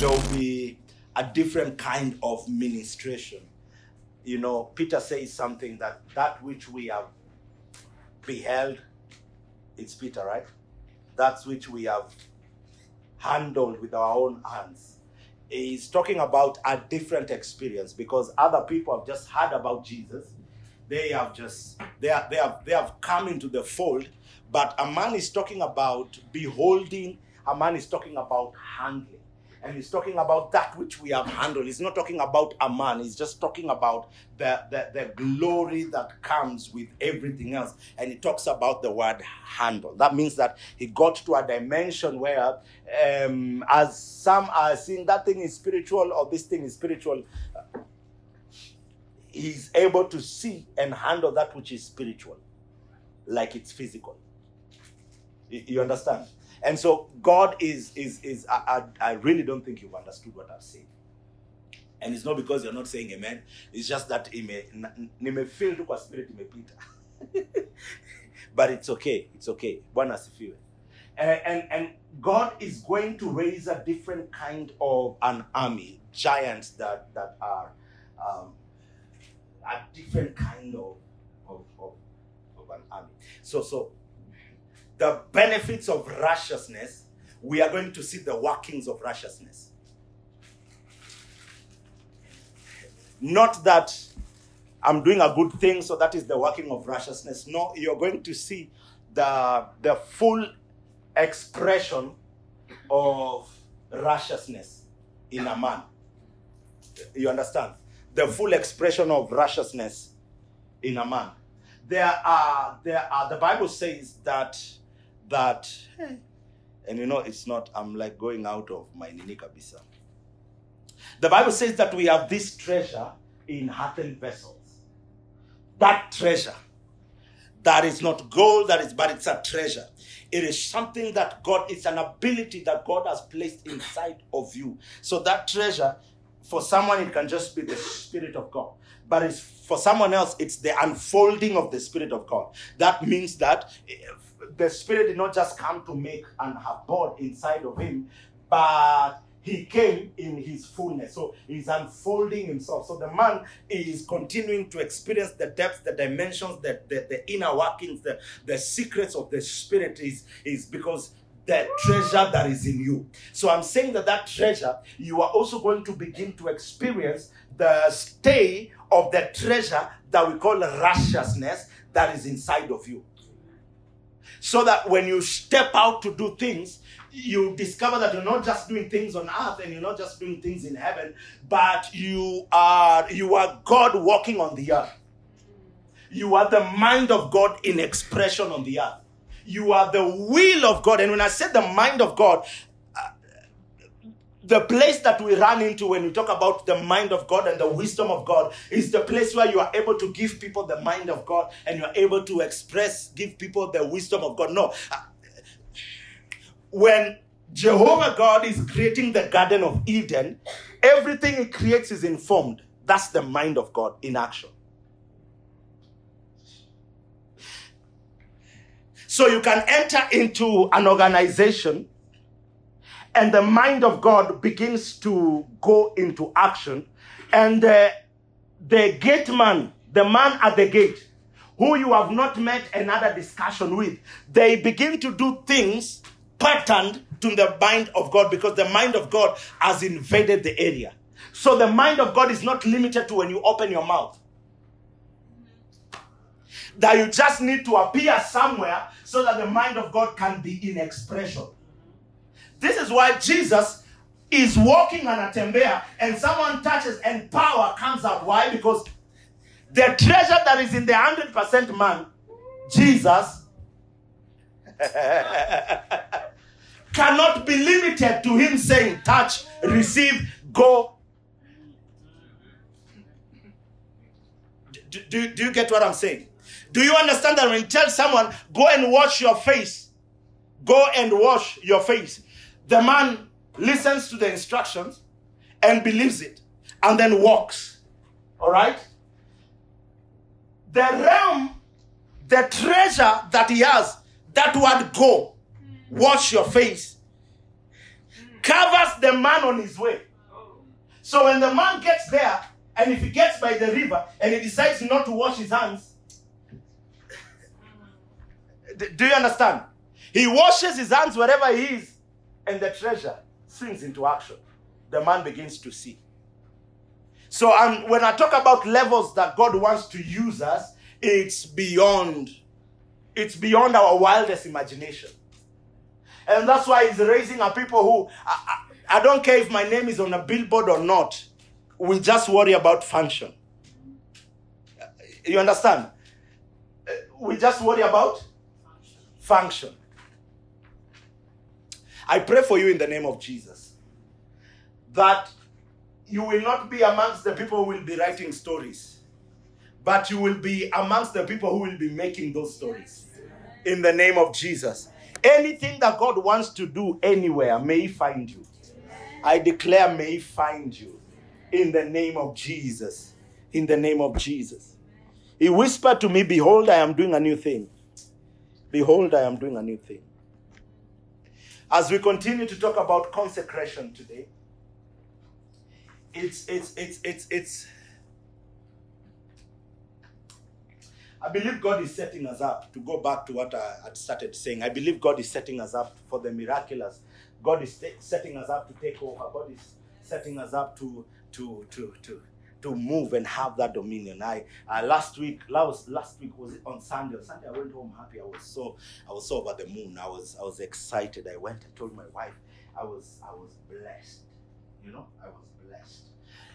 there will be a different kind of ministration. You know, Peter says something that that which we have beheld, it's Peter, right? That which we have handled with our own hands. He's talking about a different experience because other people have just heard about Jesus. They have just they are, they have they have come into the fold, but a man is talking about beholding, a man is talking about handling and he's talking about that which we have handled. He's not talking about a man, he's just talking about the, the, the glory that comes with everything else. And he talks about the word handle. That means that he got to a dimension where, um, as some are seeing that thing is spiritual or this thing is spiritual, he's able to see and handle that which is spiritual like it's physical. You understand? And so God is is is I, I, I really don't think you've understood what I've said. And it's not because you're not saying amen. It's just that nimefeel tu kwa spirit imepita. but it's okay. It's okay. Bwana asifiwe. And, and, and God is going to raise a different kind of an army, giants that, that are um, a different kind of, of, of, of an army. So, so the benefits of righteousness, we are going to see the workings of righteousness. Not that I'm doing a good thing, so that is the working of righteousness. No, you're going to see the, the full expression of righteousness in a man. You understand? The full expression of righteousness in a man. There are, there are, the Bible says that that, eh, and you know, it's not, I'm like going out of my Nini Kabisa. The Bible says that we have this treasure in earthen vessels. That treasure, that is not gold, that is, but it's a treasure. It is something that God, it's an ability that God has placed inside of you. So that treasure, for someone, it can just be the Spirit of God. But for someone else, it's the unfolding of the Spirit of God. That means that eh, the Spirit did not just come to make and have abode inside of him, but he came in his fullness. So he's unfolding himself. So the man is continuing to experience the depth, the dimensions, the, the, the inner workings, the, the secrets of the Spirit is, is because the treasure that is in you. So I'm saying that that treasure, you are also going to begin to experience the stay of the treasure that we call righteousness that is inside of you so that when you step out to do things, you discover that you're not just doing things on earth and you're not just doing things in heaven, but you are you are God walking on the earth. You are the mind of God in expression on the earth. You are the will of God. And when I say the mind of God, the place that we run into when we talk about the mind of God and the wisdom of God is the place where you are able to give people the mind of God and you are able to express, give people the wisdom of God. No. When Jehovah God is creating the Garden of Eden, everything he creates is informed. That's the mind of God in action. So you can enter into an organization and the mind of God begins to go into action. And uh, the gate man, the man at the gate, who you have not met another discussion with, they begin to do things patterned to the mind of God because the mind of God has invaded the area. So the mind of God is not limited to when you open your mouth. That you just need to appear somewhere so that the mind of God can be in expression. This is why Jesus is walking on a tembea and someone touches and power comes out. Why? Because the treasure that is in the 100% man, Jesus, cannot be limited to him saying, touch, receive, go. Do, do, do you get what I'm saying? Do you understand that when you tell someone, go and wash your face, go and wash your face, the man listens to the instructions and believes it and then walks. All right? The realm, the treasure that he has, that word go, wash your face, covers the man on his way. So when the man gets there, and if he gets by the river and he decides not to wash his hands, do you understand? He washes his hands wherever he is, and the treasure swings into action. The man begins to see. So um, when I talk about levels that God wants to use us, it's beyond, it's beyond our wildest imagination. And that's why he's raising up people who, I, I, I don't care if my name is on a billboard or not, we just worry about function. You understand? Uh, we just worry about function. I pray for you in the name of Jesus that you will not be amongst the people who will be writing stories, but you will be amongst the people who will be making those stories. In the name of Jesus. Anything that God wants to do anywhere, may He find you. I declare, may He find you. In the name of Jesus. In the name of Jesus. He whispered to me, Behold, I am doing a new thing. Behold, I am doing a new thing. As we continue to talk about consecration today, it's it's it's it's it's I believe God is setting us up to go back to what I had started saying. I believe God is setting us up for the miraculous. God is setting us up to take over. God is setting us up to to to to to move and have that dominion. I uh, last week, last last week was on Sunday. On Sunday, I went home happy. I was so I was so over the moon. I was I was excited. I went. I told my wife I was I was blessed. You know, I was blessed.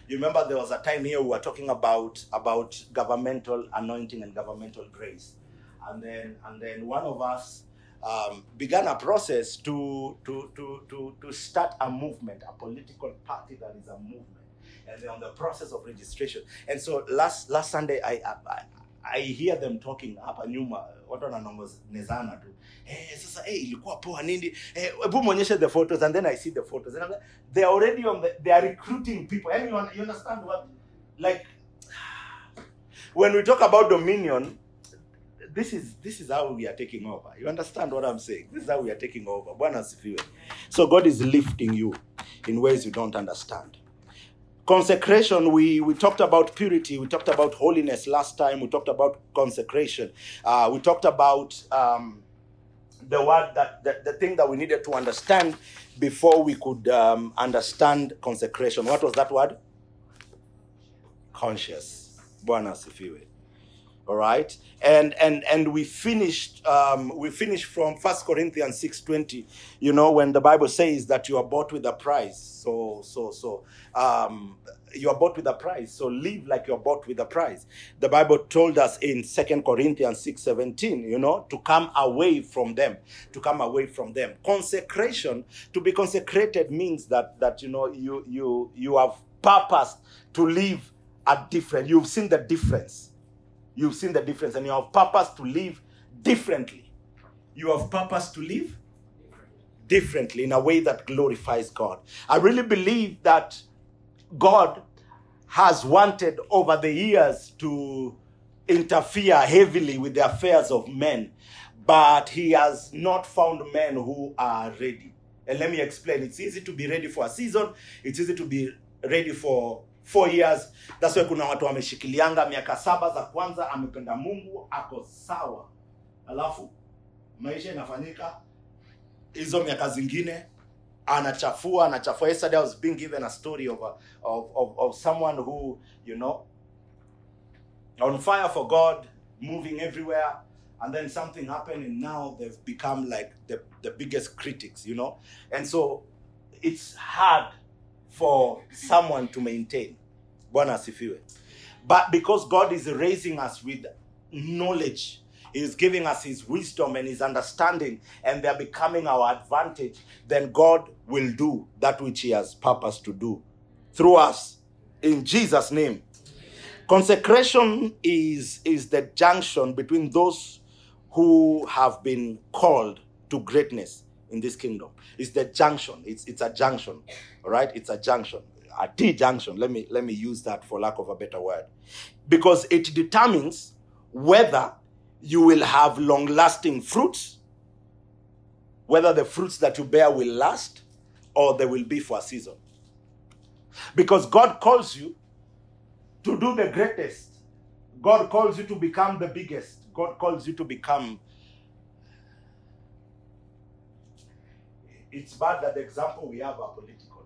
You remember there was a time here we were talking about about governmental anointing and governmental grace, and then and then one of us um, began a process to, to, to, to, to start a movement, a political party that is a movement and they're on the process of registration. And so last last Sunday I I, I hear them talking hapa nyuma watu wananongozana tu. Eh, sasa eh, ilikuwa poa nini? Eh, hebu muonyeshe the photos and then I see the photos. And I'm like, they're already on the they are recruiting people. And you, understand what like when we talk about dominion this is this is how we are taking over. You understand what i'm saying? This is how we are taking over. So god is lifting you in ways you don't understand consecration we we talked about purity we talked about holiness last time we talked about consecration. Uh, we talked about um, the word that the, the thing that we needed to understand before we could um, understand consecration. What was that word? Conscious. Bwana asifiwe all right? And and and we finished um, we finished from first corinthians 6.20 you know when the bible says that you are bought with a price. So so so um, you are bought with a price. So live like you're bought with a price. The bible told us in second corinthians 6.17 you know to come away from them to come away from them. Consecration to be consecrated means that that you know you you you have purpose to live a different you've seen the difference You've seen the difference, and you have purpose to live differently. You have purpose to live differently in a way that glorifies God. I really believe that God has wanted over the years to interfere heavily with the affairs of men, but he has not found men who are ready. And let me explain. It's easy to be ready for a season, it's easy to be ready for four years. That's why kuna watu wameshikilianga miaka saba za kwanza, amependa Mungu, ako sawa, alafu maisha inafanyika hizo miaka zingine anachafua anachafua. Yesterday I was being given a story of, a, of, of, of someone who you know on fire for God, moving everywhere, and then something happened, and now they've become like the, the biggest critics, you know. And so it's hard for someone to maintain. Bwana asifiwe. But because God is raising us with knowledge, He's giving us His wisdom and His understanding, and they're becoming our advantage, then God will do that which He has purpose to do through us. In Jesus' name. Consecration is, is the junction between those who have been called to greatness in this kingdom. It's the junction. It's, it's a junction. All right? It's a junction. A T junction. Let me let me use that for lack of a better word. Because it determines whether you will have long lasting fruits, whether the fruits that you bear will last, or they will be for a season. Because God calls you to do the greatest. God calls you to become the biggest. God calls you to become. It's bad that the example we have are political.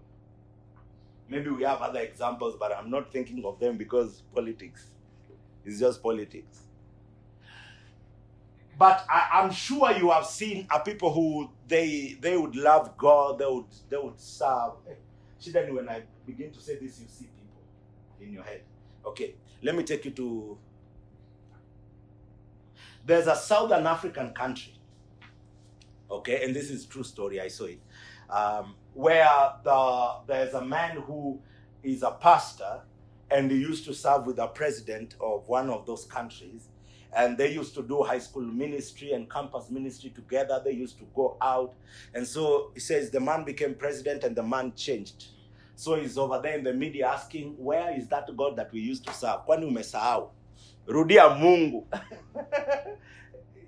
Maybe we have other examples, but I'm not thinking of them because politics. It's just politics. But I, am sure you have seen a people who they they would love God, they would they would serve. Shida when I begin to say this, you see people in your head. Okay, let me take you to. There's a Southern African country. Okay, and this is true story. I saw it, um, where the there's a man who is a pastor, and he used to serve with the president of one of those countries and they used to do high school ministry and campus ministry together. They used to go out. And so he says the man became president and the man changed. So he's over there in the media asking, Where is that God that we used to serve? Kwani umesahau? Rudia Mungu.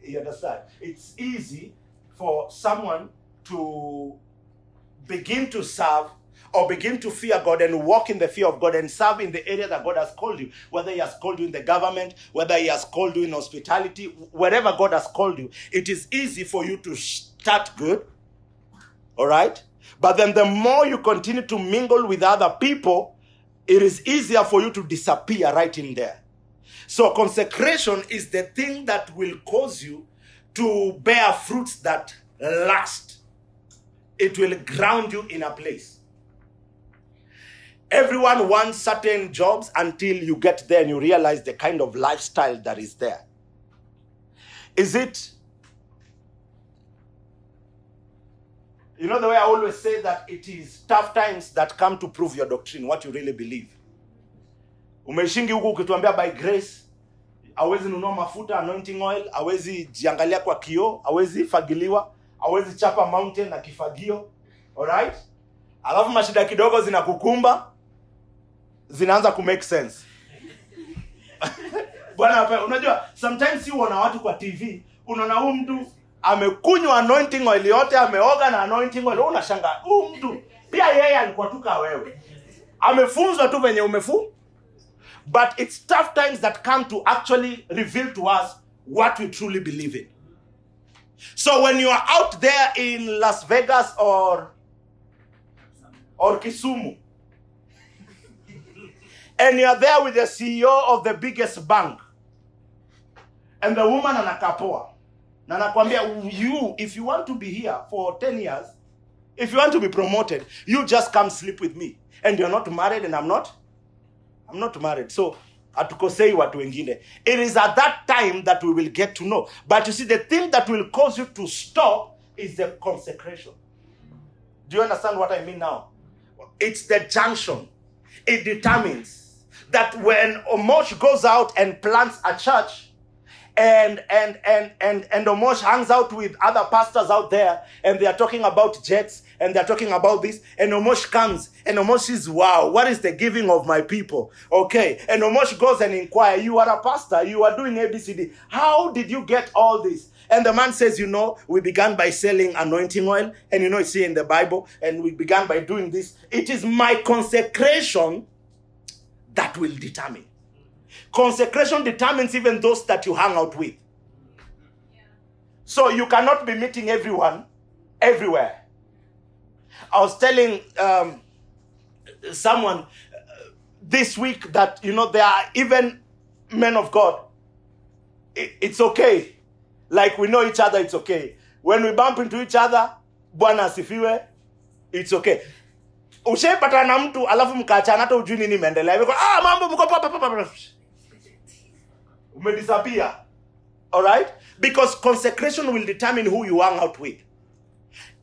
you understand? It's easy for someone to begin to serve or begin to fear God and walk in the fear of God and serve in the area that God has called you, whether He has called you in the government, whether He has called you in hospitality, wherever God has called you, it is easy for you to start good. All right? But then the more you continue to mingle with other people, it is easier for you to disappear right in there. So consecration is the thing that will cause you to bear fruits that last. It will ground you in a place. Everyone wants certain jobs until you get there and you realize the kind of lifestyle that is there. Is it? You know the way I always say that it is tough times that come to prove your doctrine, what you really believe. Umeshingi by grace, awezi nunua mafuta anointing oil, awezi jiangalia kwa kioo, awezi fagiliwa, awezi chapa mountain na kifagio. Alright? Alafu mashida kidogo zinakukumba zinaanza ku make sense bwana unajua sometimes you watu kwa tv unaona huu mtu amekunywa anointing oil yote ameoga na anointing oil unashanga huu mtu pia yeye alikuwa tuka wewe amefunzwa tu venye umefu but it's tough times that come to actually reveal to us what we truly believe in. So when you are out there in las vegas or or kisumu and you're there with the CEO of the biggest bank, and the woman anakapoa na nakwambia you if you want to be here for 10 years if you want to be promoted you just come sleep with me. And you're not married and i'm not i'm not married so atukosei watu wengine. It is at that time that we will get to know. But you see the thing that will cause you to stop is the consecration. Do you understand what i mean now? It's the junction. It determines that when Omosh goes out and plants a church, and and and and and Omosh hangs out with other pastors out there, and they are talking about jets, and they're talking about this, and Omosh comes, and Omosh says, "Wow, what is the giving of my people?" Okay, and Omosh goes and inquire, "You are a pastor, you are doing ABCD. How did you get all this?" And the man says, You know, we began by selling anointing oil, and you know, it's here in the Bible, and we began by doing this. It is my consecration that will determine. Consecration determines even those that you hang out with. So you cannot be meeting everyone everywhere. I was telling um, someone uh, this week that, you know, there are even men of God. It, it's okay. Like we know each other, it's okay. When we bump into each other, Bwana asifiwe, it's okay ushaipata na mtu alafu mkaachana hata ujui nini imeendelea ah mambo mko papa umedisappear all right because consecration will determine who you hang out with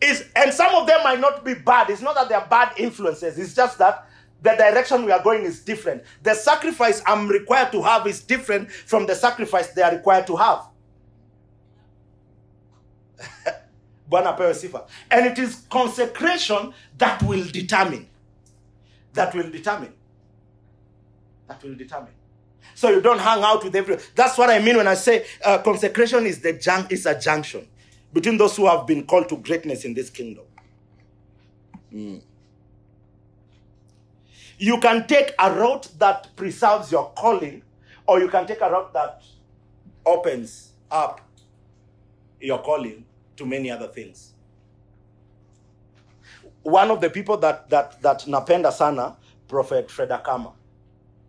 is and some of them might not be bad it's not that they're bad influences it's just that the direction we are going is different the sacrifice i'm required to have is different from the sacrifice they are required to have. And it is consecration that will determine. That will determine. That will determine. So you don't hang out with everyone. That's what I mean when I say uh, consecration is the jun- is a junction between those who have been called to greatness in this kingdom. Hmm. You can take a route that preserves your calling, or you can take a route that opens up your calling to many other things. One of the people that that that napenda sana, Prophet Fred Akama.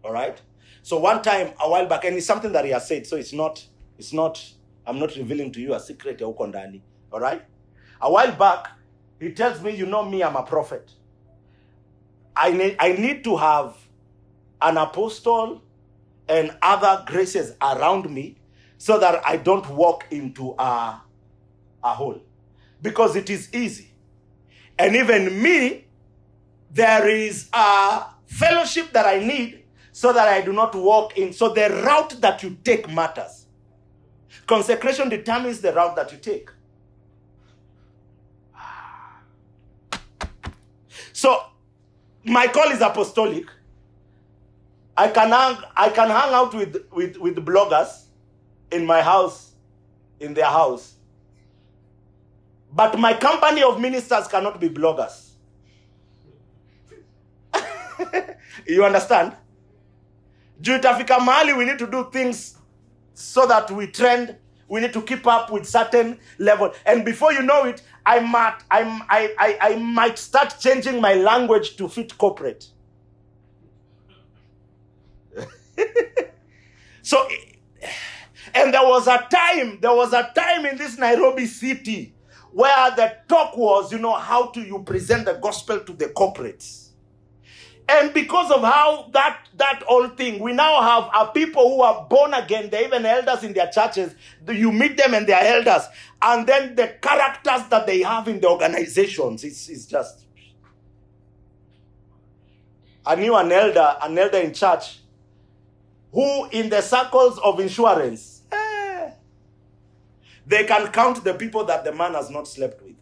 All right. So one time a while back, and it's something that he has said. So it's not it's not I'm not revealing to you a secret ya. All right. A while back, he tells me, you know me, I'm a prophet. I need I need to have an apostle and other graces around me so that I don't walk into a, a hole. Because it is easy. And even me, there is a fellowship that I need so that I do not walk in. So the route that you take matters. Consecration determines the route that you take. So my call is apostolic. I can hang, I can hang out with, with, with bloggers in my house, in their house. But my company of ministers cannot be bloggers. you understand? Juu itafika mahali we need to do things so that we trend. We need to keep up with certain level. And before you know it, I might, I'm, I, I, I might start changing my language to fit corporate. so, and there was a time, there was a time in this Nairobi city where the talk was, you know, how do you present the gospel to the corporates? And because of how that that whole thing, we now have a people who are born again. They're even elders in their churches. You meet them and they're elders, and then the characters that they have in the organizations, it's, it's just. I knew an elder, an elder in church, who in the circles of insurance, eh, they can count the people that the man has not slept with.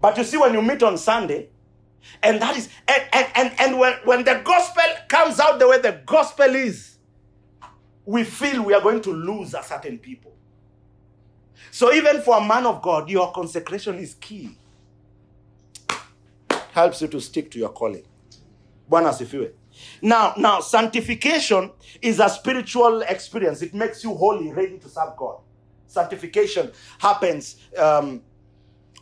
But you see, when you meet on Sunday, and that is and and and, and when, when the gospel comes out the way the gospel is, we feel we are going to lose a certain people. So even for a man of God, your consecration is key. Helps you to stick to your calling. Bwana asifiwe. Now, now sanctification is a spiritual experience. It makes you holy, ready to serve God. Sanctification happens um,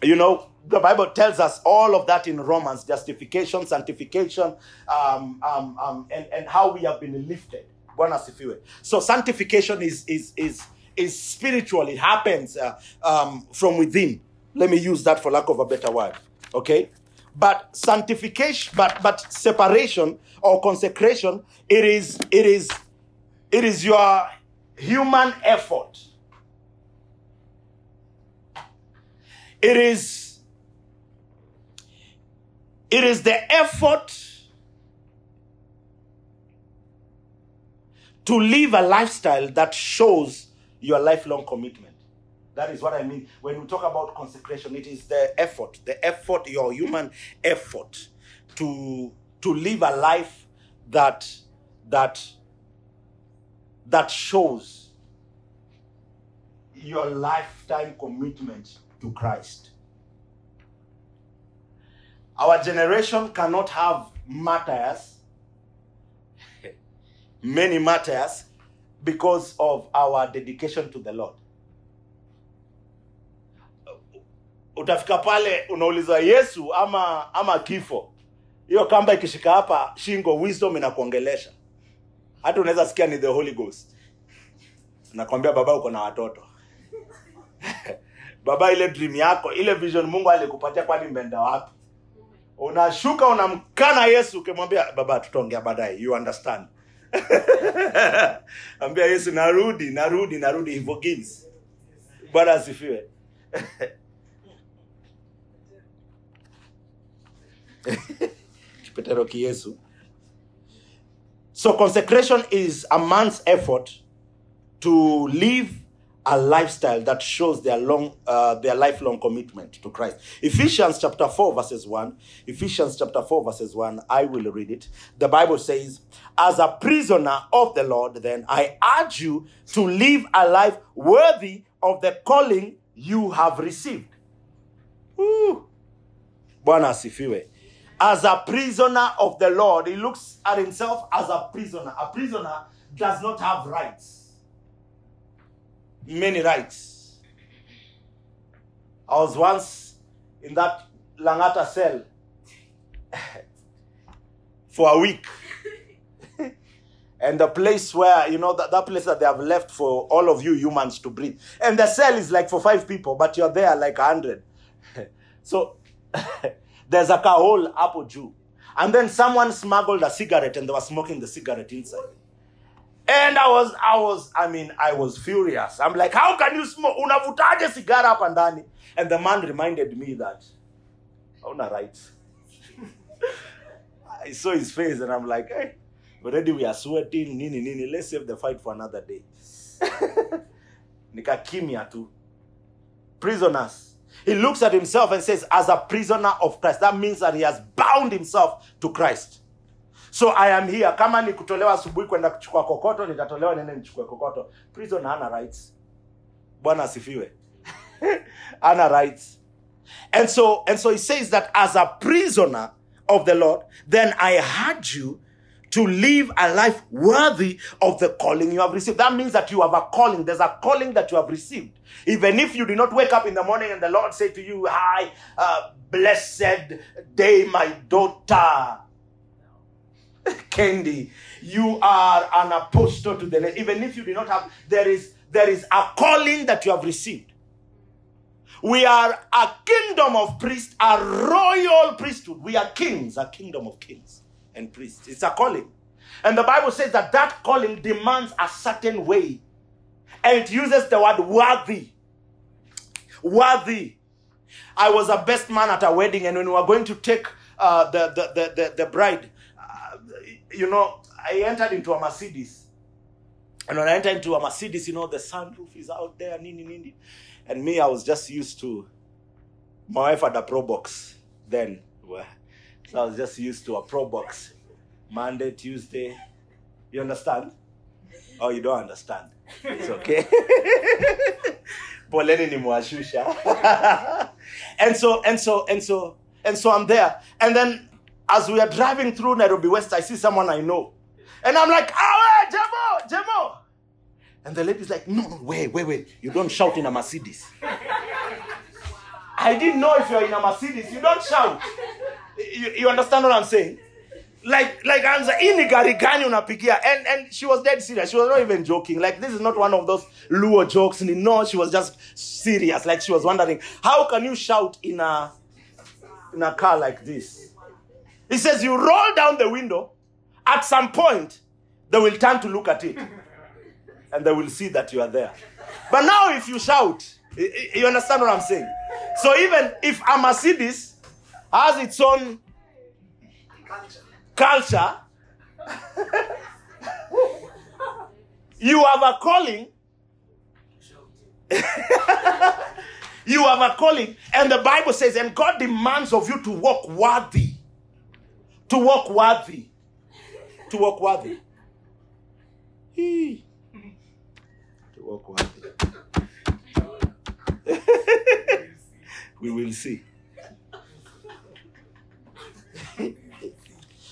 you know, the Bible tells us all of that in Romans justification, sanctification, um, um, um, and, and how we have been lifted. So, sanctification is, is, is, is spiritual, it happens uh, um, from within. Let me use that for lack of a better word. Okay? But sanctification, but, but separation or consecration, it is, it is, it is your human effort it is it is the effort to live a lifestyle that shows your lifelong commitment that is what i mean when we talk about consecration it is the effort the effort your human effort to to live a life that that that shows your lifetime commitment to Christ. Our generation cannot have martyrs, many martyrs, because of our dedication to the Lord. Utafika pale unauliza Yesu ama ama kifo. Hiyo kamba ikishika hapa shingo, wisdom inakuongelesha. Hata unaweza sikia ni the Holy Ghost. Nakwambia baba, uko na watoto baba ile dream yako ile vision mungu alikupatia kwani mmeenda wapi unashuka unamkana yesu ukimwambia baba tutaongea baadaye. You understand? Ambia yesu narudi narudi narudi he forgives bwana asifiwe. Kipetero kiyesu so consecration is a man's effort to live a lifestyle that shows their long uh, their lifelong commitment to Christ. Ephesians chapter 4 verses 1. Ephesians chapter 4 verses 1. I will read it. The Bible says, "As a prisoner of the Lord, then I urge you to live a life worthy of the calling you have received." Woo. Bwana asifiwe. As a prisoner of the Lord, he looks at himself as a prisoner. A prisoner does not have rights. Many rights. I was once in that Langata cell for a week. and the place where, you know, that, that place that they have left for all of you humans to breathe. And the cell is like for five people, but you're there like a hundred. so there's like a whole apple Jew. And then someone smuggled a cigarette and they were smoking the cigarette inside. And I was, I was, I mean, I was furious. I'm like, how can you smoke? Unavutaje sigara hapa? And the man reminded me that, hauna rights. I saw his face and I'm like, hey, already we are sweating, nini, nini. Let's save the fight for another day. Nikakimya tu. Prisoners. He looks at himself and says, as a prisoner of Christ. That means that he has bound himself to Christ. So I am here. Kama ni kutolewa asubuhi kwenda kuchukua kokoto, nitatolewa nene nichukue kokoto. Prisoner hana rights. Bwana asifiwe. hana rights. And so, and so he says that as a prisoner of the Lord, then I had you to live a life worthy of the calling you have received. That means that you have a calling. There's a calling that you have received. Even if you did not wake up in the morning and the Lord say to you, Hi, uh, blessed day, my daughter. Candy, you are an apostle to the nation. Even if you do not have, there is there is a calling that you have received. We are a kingdom of priests, a royal priesthood. We are kings, a kingdom of kings and priests. It's a calling. And the Bible says that that calling demands a certain way. And it uses the word worthy. Worthy. I was a best man at a wedding, and when we were going to take uh, the, the, the, the, the bride, you know, I entered into a Mercedes. And when I entered into a Mercedes, you know, the sunroof is out there, nini, nini. And me, I was just used to, my wife had a Pro Box then. So I was just used to a Pro Box. Monday, Tuesday. You understand? Oh, you don't understand. It's okay. Poleni ni mwashusha. and so, and so, and so, and so I'm there. And then as we are driving through Nairobi West, I see someone I know. And I'm like, ah, wait, Jemo, Jemo. And the lady's like, no, no, wait, wait, wait. You don't shout in a Mercedes. I didn't know if you're in a Mercedes, you don't shout. You, you understand what I'm saying? Like, like anza hii ni gari? And and she was dead serious. She was not even joking. Like this is not one of those Luo jokes. No, she was just serious. Like she was wondering, how can you shout in a in a car like this? He says you roll down the window. At some point, they will turn to look at it, and they will see that you are there. But now, if you shout, you understand what I'm saying? So even if a Mercedes has its own culture, you have a calling. you have a calling, and the Bible says, and God demands of you to walk worthy. To walk worthy. To walk worthy. To walk worthy. we will see.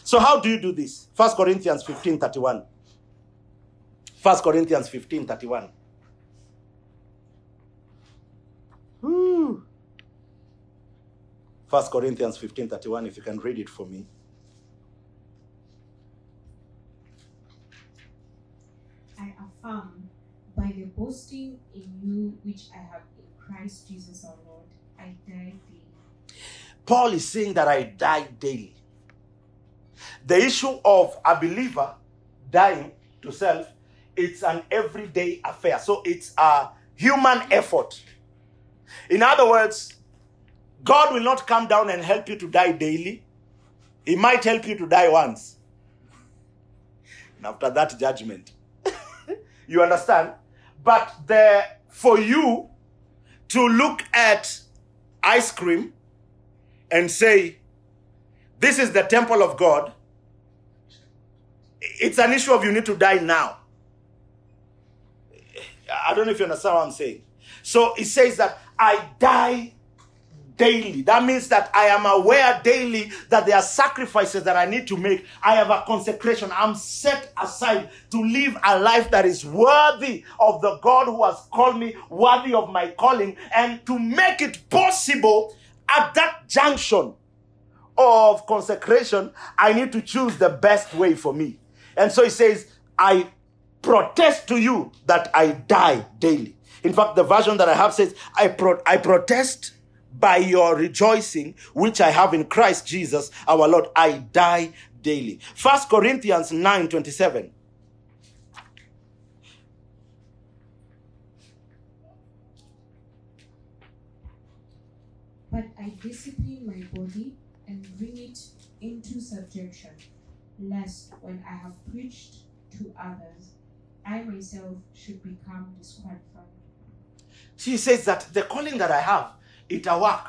so how do you do this? First Corinthians 15 31. First Corinthians 15 31. Whew. First Corinthians 15 31, if you can read it for me. I affirm by the boasting in you which I have in Christ Jesus our Lord, I die daily. Paul is saying that I die daily. The issue of a believer dying to self, it's an everyday affair. So it's a human effort. In other words, God will not come down and help you to die daily. He might help you to die once. And after that judgment. You understand? But the for you to look at ice cream and say, This is the temple of God, it's an issue of you need to die now. I don't know if you understand what I'm saying. So it says that I die daily. That means that I am aware daily that there are sacrifices that I need to make. I have a consecration. I'm set aside to live a life that is worthy of the God who has called me, worthy of my calling, and to make it possible at that junction of consecration, I need to choose the best way for me. And so he says, I protest to you that I die daily. In fact, the version that I have says, I, pro- I protest by your rejoicing, which I have in Christ Jesus our Lord. I die daily. First Corinthians 9 27. But I discipline my body and bring it into subjection, lest when I have preached to others, I myself should become disqualified. She says that the calling that I have, it a work.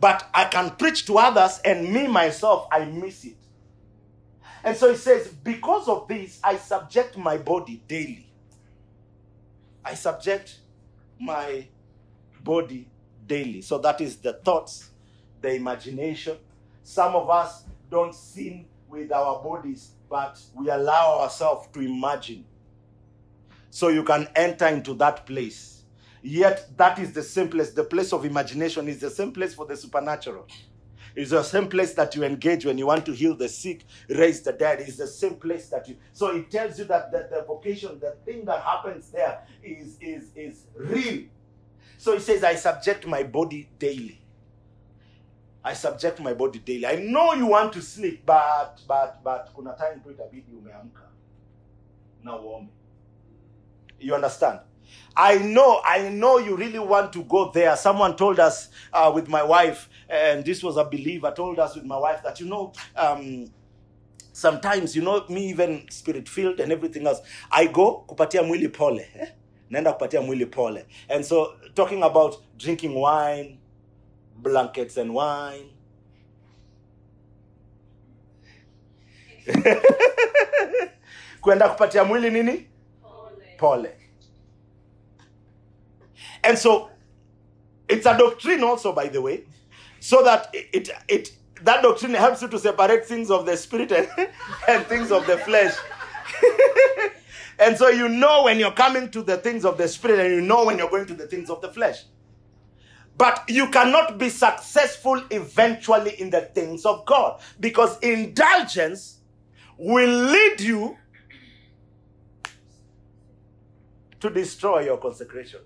But I can preach to others and me myself, I miss it. And so he says, because of this, I subject my body daily. I subject my body daily. So that is the thoughts, the imagination. Some of us don't sin with our bodies, but we allow ourselves to imagine. So you can enter into that place. Yet that is the simplest. The place of imagination is the same place for the supernatural. It's the same place that you engage when you want to heal the sick, raise the dead. It's the same place that you. So it tells you that the, the vocation, the thing that happens there, is is is real. So he says, I subject my body daily. I subject my body daily. I know you want to sleep, but but but kuna time tu itabidi umeamka na uombe. You understand? I know, I know you really want to go there. Someone told us uh, with my wife, and this was a believer, told us with my wife that, you know, um, sometimes, you know, me even spirit filled and everything else, I go kupatia mwili pole. Eh? Naenda kupatia mwili pole. And so, talking about drinking wine, blankets and wine. kwenda kupatia mwili nini pole and so it's a doctrine also by the way so that it, it, it that doctrine helps you to separate things of the spirit and, and things of the flesh and so you know when you're coming to the things of the spirit and you know when you're going to the things of the flesh but you cannot be successful eventually in the things of God because indulgence will lead you to destroy your consecration.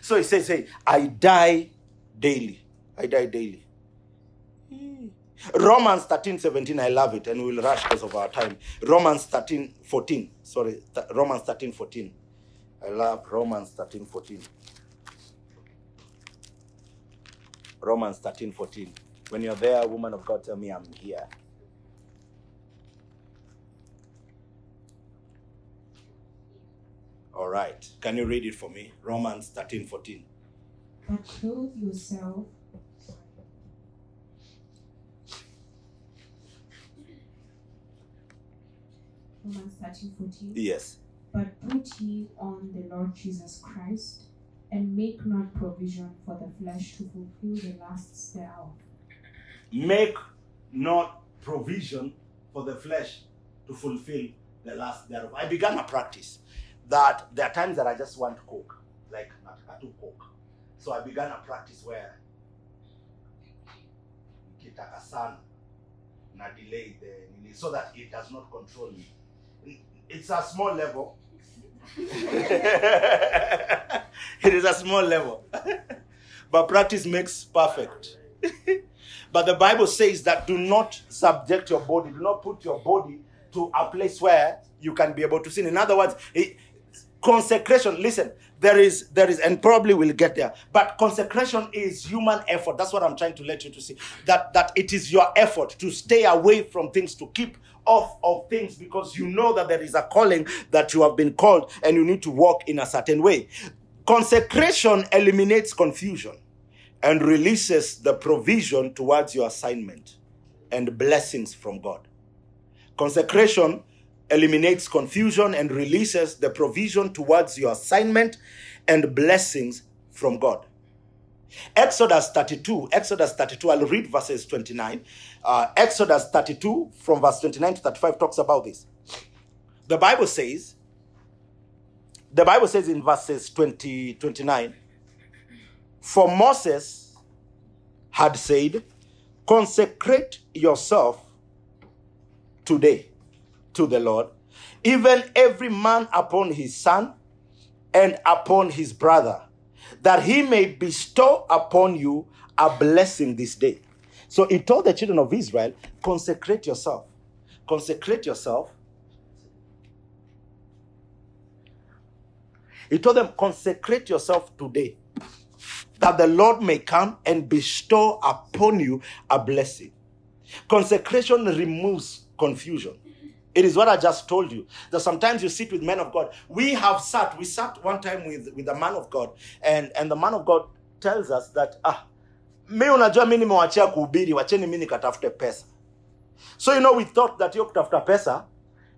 So he says, Hey, I die daily. I die daily. Hmm. Romans 13 17, I love it, and we'll rush because of our time. Romans 13 14. Sorry, th- Romans 13 14. I love Romans 13 14. Romans 13 14. When you're there, woman of God, tell me I'm here. All right. Can you read it for me? Romans 13 14. But clothe yourself. Romans 13 14. Yes. But put ye on the Lord Jesus Christ, and make not provision for the flesh to fulfill the lusts thereof. Make not provision for the flesh to fulfill the lust thereof. I began a practice that there are times that I just want to cook, like nataka tu cook. So I began a practice where nikitaka na delay the so that it does not control me. It's a small level. it is a small level. but practice makes perfect. but the Bible says that do not subject your body, do not put your body to a place where you can be able to sin. In other words, it, consecration listen there is there is and probably we'll get there but consecration is human effort. That's what i'm trying to let you to see that that it is your effort to stay away from things to keep off of things because you know that there is a calling that you have been called and you need to walk in a certain way. Consecration eliminates confusion and releases the provision towards your assignment and blessings from god. Consecration eliminates confusion and releases the provision towards your assignment and blessings from God. Exodus 32, Exodus 32, I'll read verses 29. Uh, Exodus 32 from verse 29 to 35 talks about this. The Bible says, the Bible says in verses 20, 29, for Moses had said, consecrate yourself today to the Lord, even every man upon his son and upon his brother, that he may bestow upon you a blessing this day. So he told the children of Israel, consecrate yourself. Consecrate yourself. He told them, consecrate yourself today, that the Lord may come and bestow upon you a blessing. Consecration removes confusion. It is what I just told you. That sometimes you sit with men of God. We have sat, we sat one time with, with a man of God, and, and the man of God tells us that, ah, mi unajua mi nimewachia kuhubiri, wacheni mi nikatafute pesa. So you know we thought that hiyo kutafuta pesa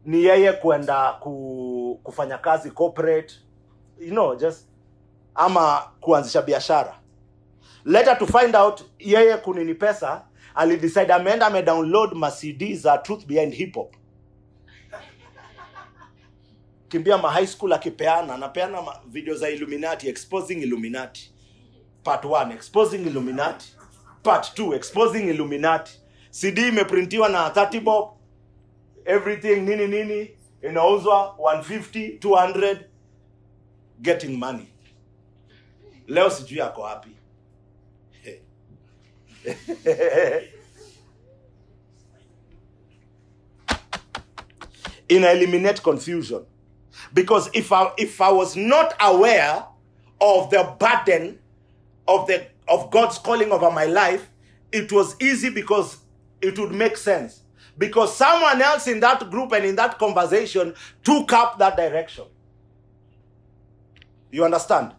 ni yeye kwenda ku, kufanya kazi corporate, you know, just ama kuanzisha biashara. Later to find out yeye kunini pesa, alidecide ameenda amedownload ma CD za Truth Behind Hip Hop. Kimbia ma high school akipeana, anapeana video za Illuminati, exposing Illuminati. Part 1 exposing Illuminati. Part 2 exposing Illuminati. CD imeprintiwa na 30 bob. Everything nini nini inauzwa 150, 200 getting money. Leo sijui ako wapi. ina eliminate confusion because if I if I was not aware of the burden of the of God's calling over my life, it was easy because it would make sense because someone else in that group and in that conversation took up that direction. You understand?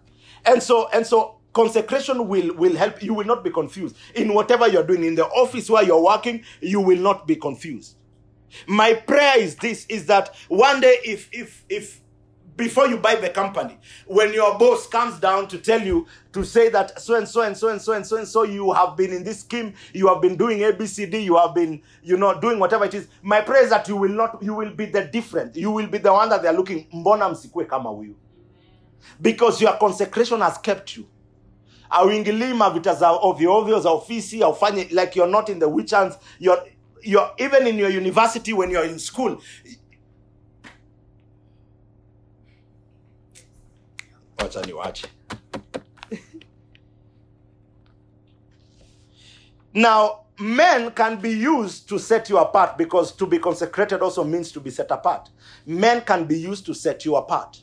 And so and so consecration will will help you will not be confused in whatever you're doing in the office where you're working you will not be confused my prayer is this is that one day if if if before you buy the company when your boss comes down to tell you to say that so and so and so and so and so and so you have been in this scheme you have been doing abcd you have been you know doing whatever it is. My prayer is that you will not you will be the different. You will be the one that they're looking mbona msikue kama huyu? Because your consecration has kept you. Auingilii mavita za ovyo ovyo za ofisi aufanye like you're not in the witch hands you're, you're even in your university when you're in school wacha niwache now men can be used to set you apart because to be consecrated also means to be set apart. Men can be used to set you apart.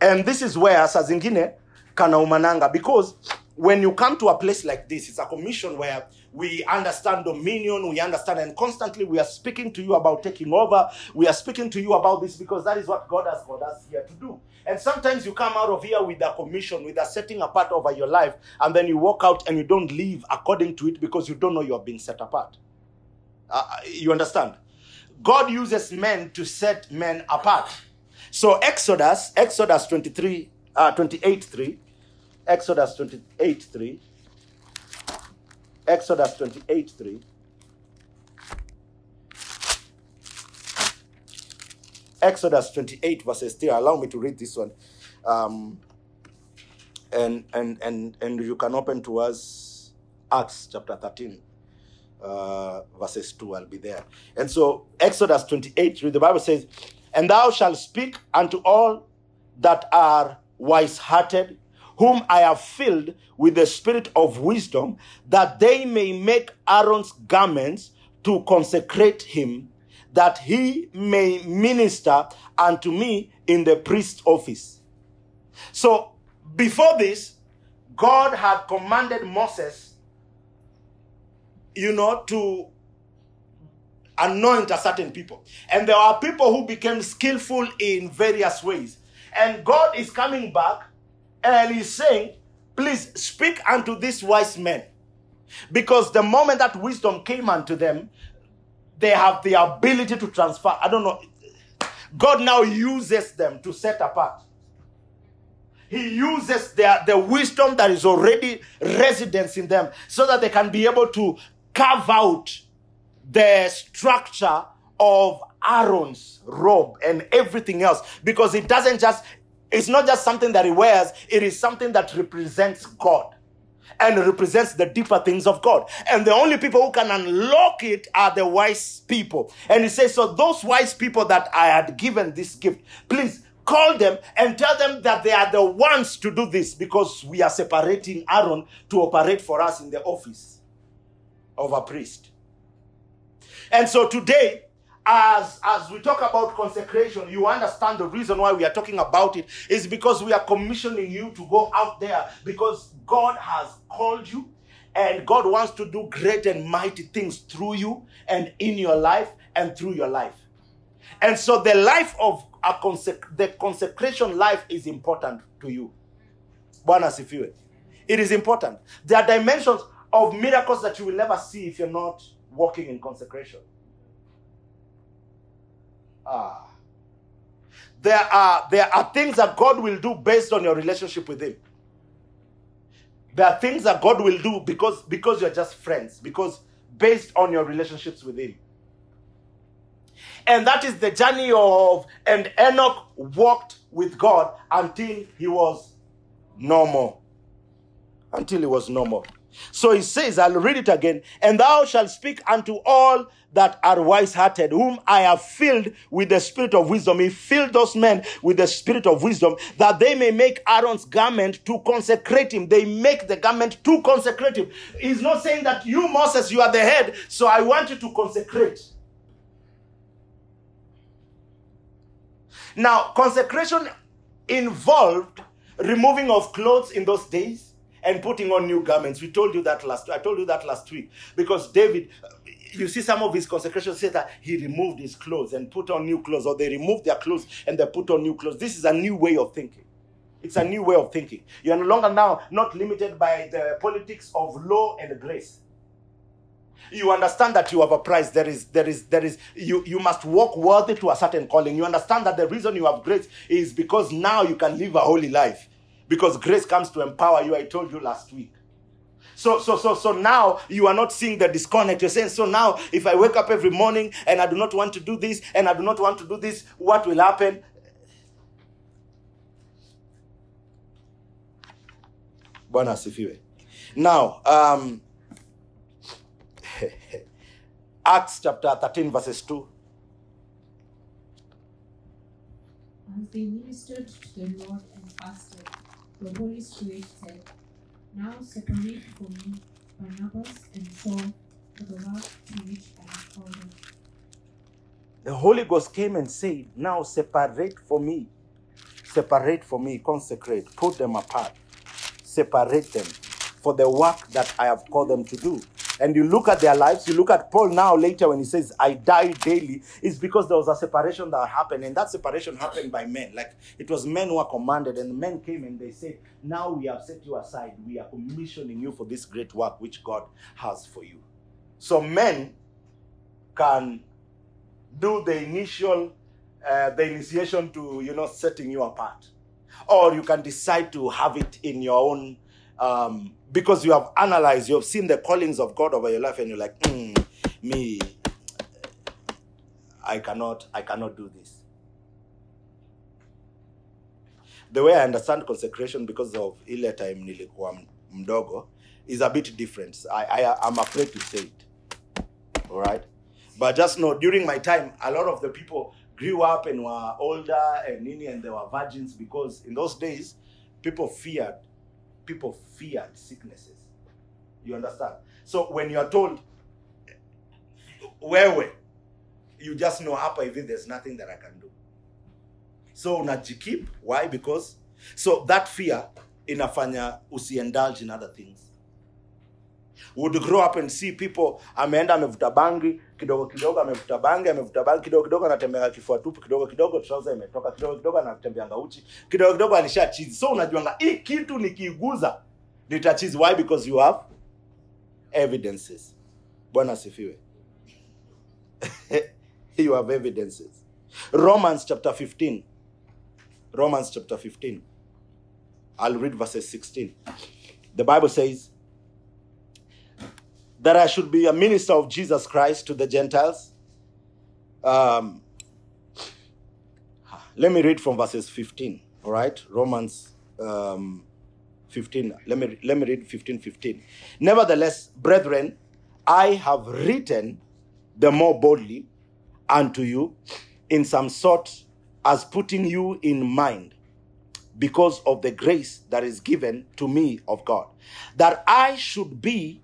And this is where saa zingine kanaumananga because when you come to a place like this it's a commission where we understand dominion. We understand and constantly we are speaking to you about taking over. We are speaking to you about this because that is what god has called us here to do. And sometimes you come out of here with a commission with a setting apart over your life and then you walk out and you don't live according to it because you don't know you are being set apart. Uh, you understand? God uses men to set men apart. So exodus exodus 23 uh, 28 3 exodus 28 3 exodus 28 3 exodus 28 verses 3 allow me to read this one. Um, and and and and you can open to us acts chapter 13 uh, verses 2 i'll be there. And so exodus 28 3 the bible says and thou shalt speak unto all that are wise hearted whom i have filled with the spirit of wisdom that they may make aaron's garments to consecrate him that he may minister unto me in the priest office so before this god had commanded moses you know to anoint a certain people. And there are people who became skillful in various ways. And God is coming back and He's saying, Please speak unto these wise men. Because the moment that wisdom came unto them, they have the ability to transfer. I don't know. God now uses them to set apart. he uses their, the wisdom that is already residence in them so that they can be able to carve out the structure of Aaron's robe and everything else because it doesn't just, it's not just something that he wears, it is something that represents God and represents the deeper things of God. And the only people who can unlock it are the wise people. And he says, So those wise people that I had given this gift, please call them and tell them that they are the ones to do this because we are separating Aaron to operate for us in the office of a priest. And so today, as as we talk about consecration you understand the reason why we are talking about it is because we are commissioning you to go out there because god has called you and god wants to do great and mighty things through you and in your life and through your life. And so the life of a consec- the consecration life is important to you. Bwana asifiwe. It is important. There are dimensions of miracles that you will never see if you're not walking in consecration Ah. There are there are things that God will do based on your relationship with Him. There are things that God will do because because you're just friends, because based on your relationships with Him. And that is the journey of and Enoch walked with God until he was no more. Until he was no more. So he says, I'll read it again, and thou shalt speak unto all that are wise hearted, whom I have filled with the spirit of wisdom. He filled those men with the spirit of wisdom that they may make Aaron's garment to consecrate him. They make the garment to consecrate him. He's not saying that you, Moses, you are the head, so I want you to consecrate. Now, consecration involved removing of clothes in those days and putting on new garments. We told you that last I told you that last week because David uh, you see some of his consecration says that he removed his clothes and put on new clothes or they removed their clothes and they put on new clothes. This is a new way of thinking. It's a new way of thinking. You are no longer now not limited by the politics of law and grace. You understand that you have a price. There is, there is, there is, you, you must walk worthy to a certain calling. You understand that the reason you have grace is because now you can live a holy life. Because grace comes to empower you. I told you last week. So, so, so, so now you are not seeing the disconnect. You're saying, so now if I wake up every morning and I do not want to do this and I do not want to do this, what will happen? Bwana asifiwe. Now, um, Acts chapter 13, verses 2. As they ministered to the Lord and fasted, the Holy Spirit said, Now separate for me Barnabas and Saul for the work to which I have called them. The Holy Ghost came and said, Now separate for me, separate for me, consecrate, put them apart, separate them for the work that I have called them to do. And you look at their lives, you look at Paul now later when he says, I die daily, it's because there was a separation that happened. And that separation happened by men. Like it was men who were commanded, and men came and they said, Now we have set you aside. We are commissioning you for this great work which God has for you. So men can do the initial uh, the initiation to you know setting you apart or you can decide to have it in your own um, because you have analyzed you have seen the callings of god over your life and you're like mm, me i cannot i cannot do this. The way i understand consecration because of ile time nilikuwa mdogo is a bit different. I, I, i'm afraid to say it. All right but just know during my time a lot of the people grew up and were older and nini and they were virgins because in those days people feared people feared sicknesses. You understand? So when you are told wewe you just know hapa hivi there's nothing that i can do. So unajikeep why? Because so that fear inafanya usiindulge in other things would grow up and see people ameenda amevuta bangi kidogo kidogo amevuta bangi amevuta bangi kidogo kidogo anatembea kifua tupu kidogo kidogo trouser imetoka kidogo kidogo anatembeanga uchi kidogo kidogo alisha chizi. So unajuanga hii kitu nikiiguza nitachizi. Why? Because you have evidences. Bwana asifiwe. You have evidences. Romans chapter 15 romans chapter 15 I'll read verses 16. The Bible says that I should be a minister of Jesus Christ to the Gentiles. Um, let me read from verses 15. All right, Romans um, 15. Let me let me read 15 15. Nevertheless, brethren, I have written the more boldly unto you in some sort as putting you in mind because of the grace that is given to me of God, that I should be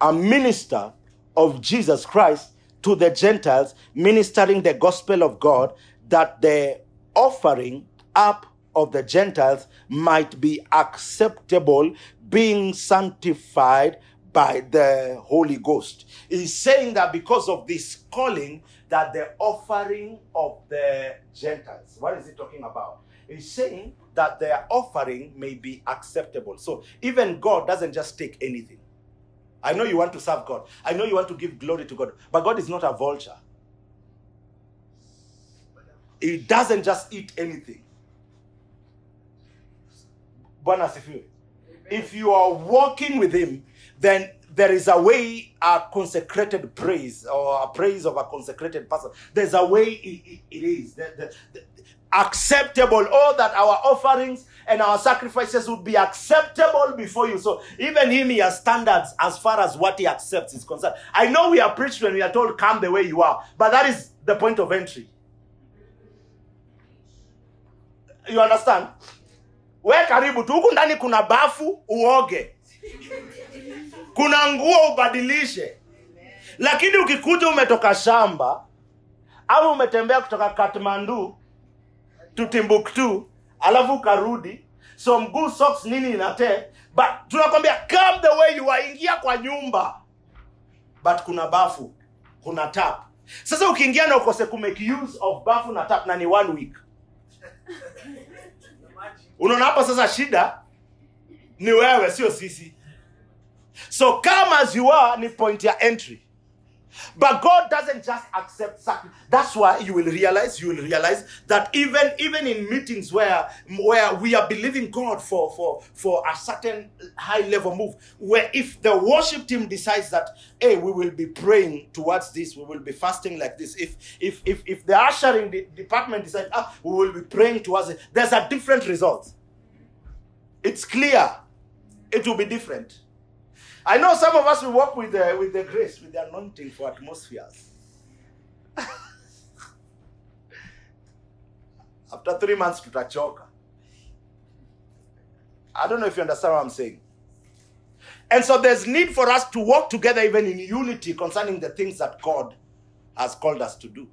a minister of Jesus Christ to the Gentiles, ministering the gospel of God, that the offering up of the Gentiles might be acceptable, being sanctified by the Holy Ghost. He's saying that because of this calling, that the offering of the Gentiles, what is he talking about? He's saying that their offering may be acceptable. So even God doesn't just take anything. I know you want to serve God. I know you want to give glory to God. But God is not a vulture. He doesn't just eat anything. If you are walking with him, then there is a way a consecrated praise or a praise of a consecrated person. There's a way it, it is. The, the, acceptable. All that our offerings and our sacrifices would be acceptable before you. So even him, he has standards as far as what he accepts is concerned. I know we are preached when we are told, come the way you are, but that is the point of entry. You understand? We karibu tu huku ndani kuna bafu uoge, kuna nguo ubadilishe, lakini ukikuja umetoka shamba au umetembea kutoka Kathmandu to Timbuktu alafu ukarudi. So mguu socks nini inate? But tunakwambia come the way you are. Ingia kwa nyumba. But kuna bafu. Kuna tap. Sasa ukiingia na ukose kumake use of bafu na tap na ni one week. Unaona hapa sasa shida? Ni wewe sio sisi. So come as you are ni point ya entry but God doesn't just accept sacrifice. That's why you will realize, you will realize that even even in meetings where where we are believing God for for for a certain high level move, where if the worship team decides that hey, we will be praying towards this, we will be fasting like this. If if if if the ushering de- department decides ah, we will be praying towards it, there's a different result. It's clear. It will be different. I know some of us will walk with the, with the grace, with the anointing for atmospheres. After three months, to tutachoka. I don't know if you understand what I'm saying. And so there's need for us to work together even in unity concerning the things that God has called us to do.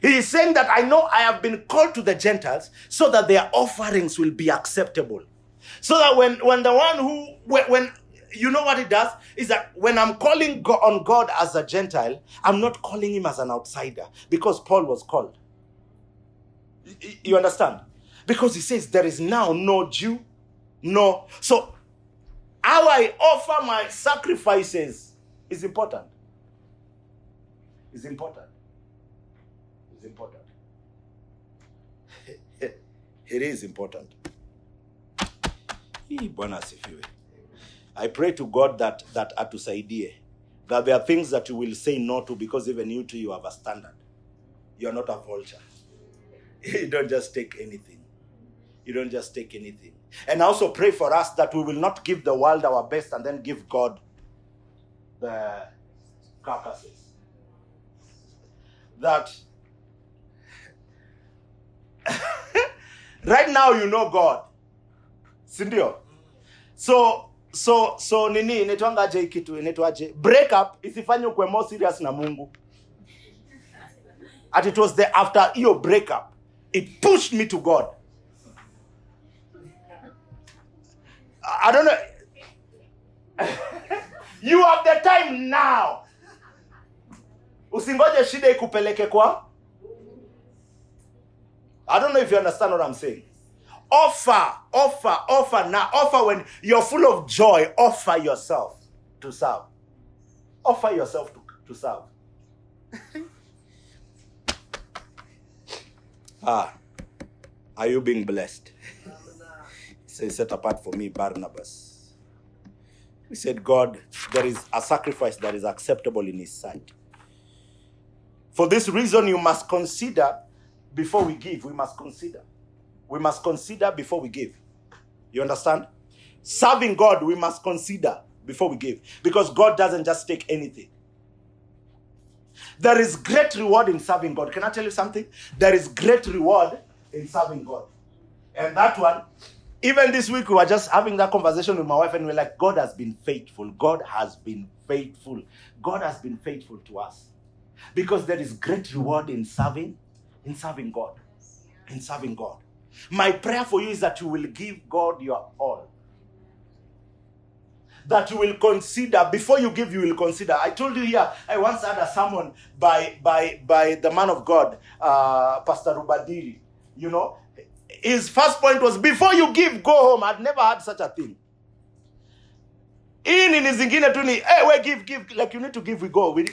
He is saying that I know I have been called to the Gentiles so that their offerings will be acceptable. So that when, when the one who, when you know what it does is that when I'm calling go- on God as a Gentile, I'm not calling him as an outsider because Paul was called. You understand? Because he says there is now no Jew, no. So how I offer my sacrifices is important. Is important. Is important. it is important. Hii Bwana asifiwe. I pray to God that that atusaidie that there are things that you will say no to because even you too you have a standard. You are not a vulture. You don't just take anything. You don't just take anything. And I also pray for us that we will not give the world our best and then give God the carcasses. That right now you know God. Sindio? So so so nini inaitwangaje hii kitu inaitwaje break isifanye ukwe more serious na mungu. At it was the after hiyo break it pushed me to god. I don't know. You have the time now. Usingoje shida ikupeleke kwa? I don't know if you understand what i'm saying offer, offer, offer. Now, offer when you're full of joy, offer yourself to serve. Offer yourself to, to serve. ah, are you being blessed? Say, set apart for me Barnabas. He said, God, there is a sacrifice that is acceptable in His sight. For this reason, you must consider before we give. We must consider. We must consider before we give. You understand? Serving God, we must consider before we give. Because God doesn't just take anything. There is great reward in serving God. Can I tell you something? There is great reward in serving God. And that one, even this week, we were just having that conversation with my wife, and we're like, God has been faithful. God has been faithful. God has been faithful to us. Because there is great reward in serving, in serving God. In serving God. My prayer for you is that you will give God your all. That you will consider before you give, you will consider. I told you here, I once had a sermon by by by the man of God, uh, Pastor Rubadiri. You know, his first point was before you give, go home. I'd never had such a thing. hii nini zingine tu ni hey, we give give like you need to give we go we,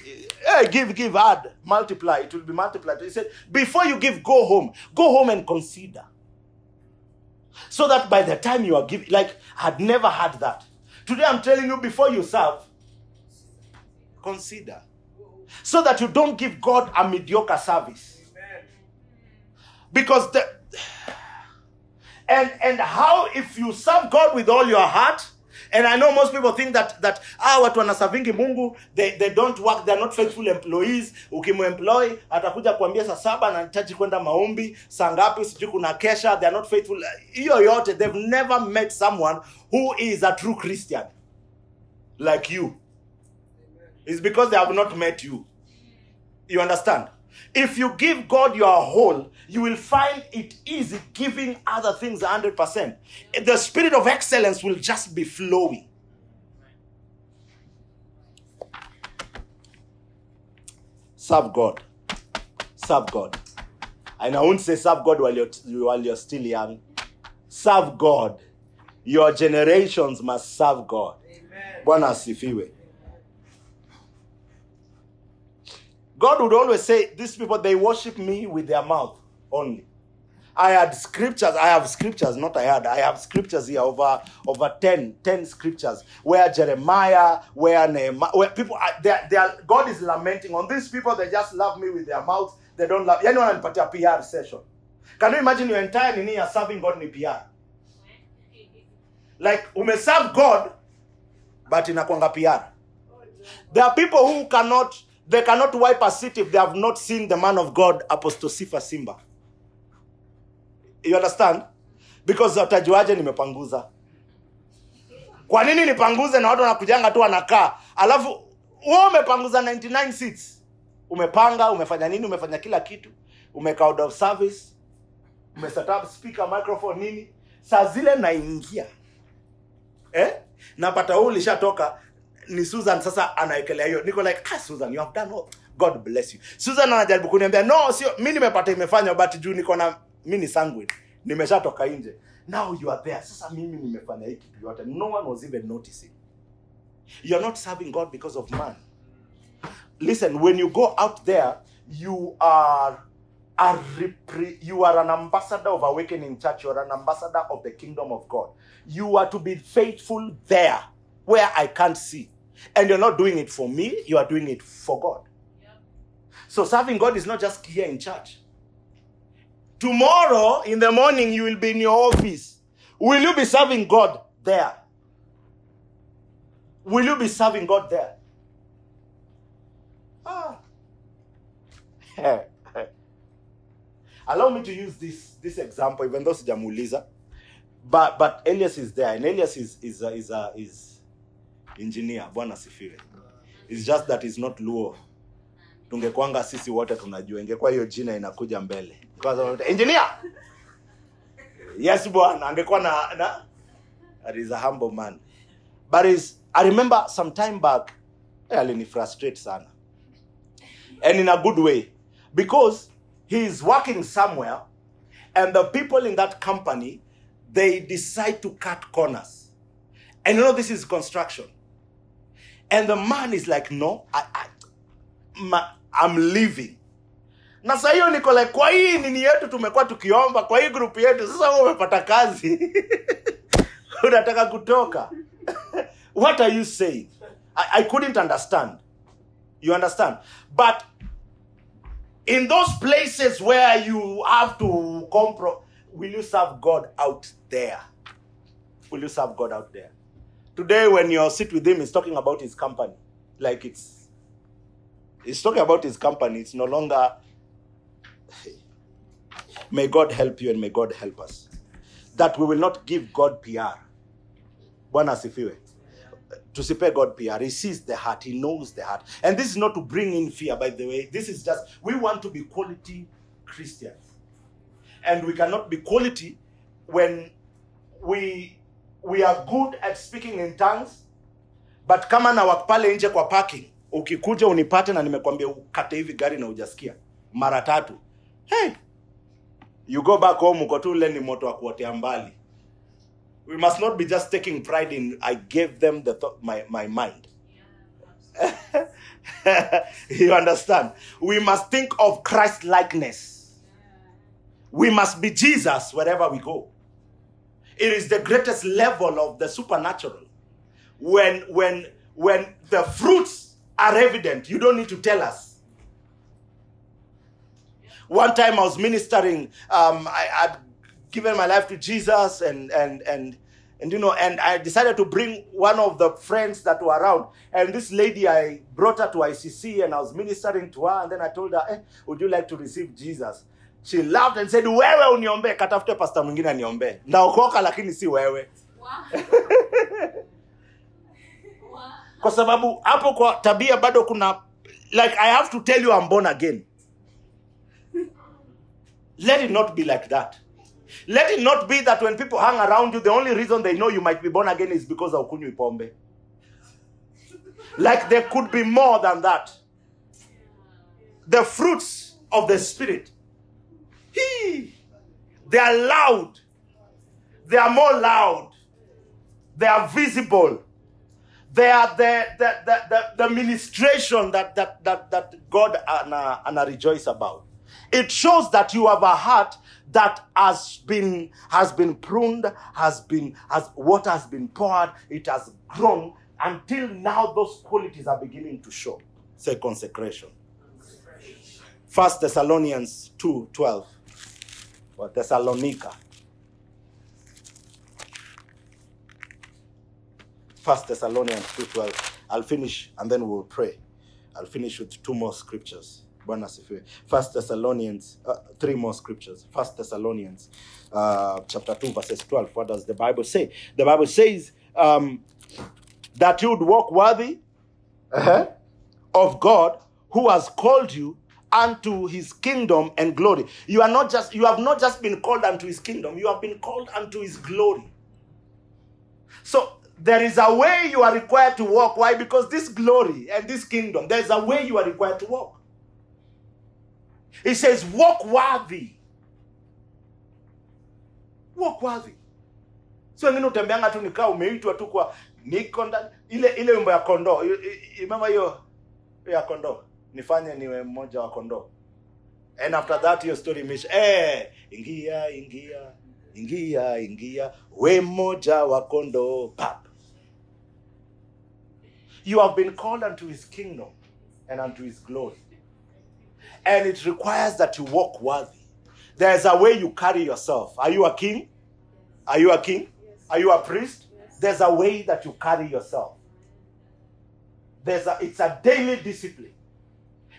hey, give give add multiply it will be multiplied he said before you give go home go home and consider so that by the time you are giving like i'd never had that. Today i'm telling you before you serve consider. So that you don't give god a mediocre service. Because the and and how if you serve god with all your heart and i know most people think that that ah watu wanasavingi mungu they, they don't work they're not faithful employees. Ukimuemploy atakuja kuambia saa saba nahitaji kwenda maombi saa ngapi sijui kuna kesha they're not faithful. Hiyo yote they've never met someone who is a true christian. Like you. It's because they have not met you. You understand? If you give God your whole, you will find it easy giving other things 100%. The spirit of excellence will just be flowing. Serve God. Serve God. And I won't say serve God while you're, while you're still young. Serve God. Your generations must serve God. Bwana asifiwe. God would always say, These people, they worship me with their mouth only. I had scriptures, I have scriptures, not I had, I have scriptures here over over 10, 10 scriptures where Jeremiah, where Nehemiah, where people, are, they are, they are, God is lamenting on these people, they just love me with their mouths, they don't love, yani wananipatia PR session. Can you imagine your entire nini ya serving God ni PR? Like, umeserve God, but in inakwanga PR. There are people who cannot they cannot wipe a seat if they have not seen the man of God Apostle Sifa Simba. You understand? Because utajuaje nimepanguza? Kwa nini nipanguze na watu wanakujanga tu wanakaa? Alafu wewe umepanguza 99 seats. Umepanga, umefanya nini? Umefanya kila kitu. Umeka out of service. Umeset up speaker, microphone nini? Saa zile naingia. Eh? Napata huu ulishatoka ni Susan sasa anaekelea hiyo. Niko like, ah Susan, you have done all. God bless you. Susan anajaribu kuniambia, no, sio mi nimepata imefanywa but juu niko na mimi ni sanguine. Nimeshatoka nje. Now you are there. Sasa mimi nimefanya hii kitu yote. No one was even noticing. You are not serving God because of man. Listen, when you go out there, you are a repre- you are an ambassador of Awakening Church. You are an ambassador of the kingdom of God. You are to be faithful there where I can't see. And you're not doing it for me, you are doing it for God. So serving God is not just here in church. Tomorrow in the morning, you will be in your office. Will you be serving God there? Will you be serving God there? Ah. Allow me to use this this example, even though sijamuuliza. But but Elias is there, and Elias is is is a, is engineer. Bwana sifiwe. It's just that he's not Luo. Tungekwanga sisi wote tunajua, ingekuwa hiyo jina inakuja mbele. Engineer. Yes bwana, angekuwa na na that is a humble man. But is I remember some time back eh, alinifrustrate sana. And in a good way because he is working somewhere and the people in that company they decide to cut corners. And you know this is construction. And the man is like, no, I, I, ma, I'm leaving. Na saa hiyo niko like, kwa hii nini yetu tumekuwa tukiomba, kwa hii group yetu, sasa umepata kazi. unataka kutoka? What are you saying? I, I couldn't understand. You understand? But in those places where you have to compro will you serve god out there? Will you serve god out there? Today when you sit with him he's talking about his company like it's he's talking about his company. It's no longer may god help you and may god help us. That we will not give god pr bwana asifiwe. Tusipe god pr he sees the heart. He knows the heart. And this is not to bring in fear by the way. This is just we want to be quality christians. And we cannot be quality when we we are good at speaking in tongues but kama na wak pale nje kwa parking ukikuja unipate na nimekwambia ukate hivi gari na ujasikia mara tatu. Hey, you go back home uko tu ule ni moto wa kuotea mbali. We must not be just taking pride in i gave them the thought, my, my mind. You understand? We must think of christ likeness. We must be jesus wherever we go. It is the greatest level of the supernatural. When when when the fruits are evident. You don't need to tell us. One time i was ministering um, i had given my life to jesus and and and and you know and i decided to bring one of the friends that were around. And this lady i brought her to icc and i was ministering to her. And then i told her eh, would you like to receive jesus? She laughed and said wewe uniombee. Katafute pasta mwingine aniombee. Ndaokoka lakini si wewe kwa sababu hapo kwa tabia bado kuna like i have to tell you i'm born again. Let it not be like that. Let it not be that when people hang around you the only reason they know you might be born again is because of kunywi pombe. Like there could be more than that. The fruits of the spirit. They are loud. They are more loud. They are visible they are the the, the, the, the ministration that, that, that, that god and, uh, and rejoice about. It shows that you have a heart that has been has been pruned has been has water has been poured it has grown until now those qualities are beginning to show. Say consecration. First thessalonians 2 12 or thessalonica first thessalonians 2 12 i'll finish and then we'll pray i'll finish with two more scriptures. First Thessalonians, uh, three more scriptures. First Thessalonians, uh, chapter two, verses twelve. What does the Bible say? The Bible says um, that you would walk worthy uh-huh, of God, who has called you unto His kingdom and glory. You are not just. You have not just been called unto His kingdom. You have been called unto His glory. So there is a way you are required to walk. Why? Because this glory and this kingdom, there is a way you are required to walk. He says, walk worthy. Walk worthy. So wengine utembeanga tu nikaa umeitwa tu kwa niko ndani ile ile wimbo ya kondoo. Remember hiyo ya kondoo. Nifanye niwe mmoja wa kondoo. And after that hiyo story imeisha. Eh, ingia ingia ingia ingia we mmoja wa kondoo pap. You have been called unto his kingdom and unto his glory. and it requires that you walk worthy. There's a way you carry yourself. Are you a king? Are you a king? Are you a priest? There's a way that you carry yourself. There's a, it's a daily discipline.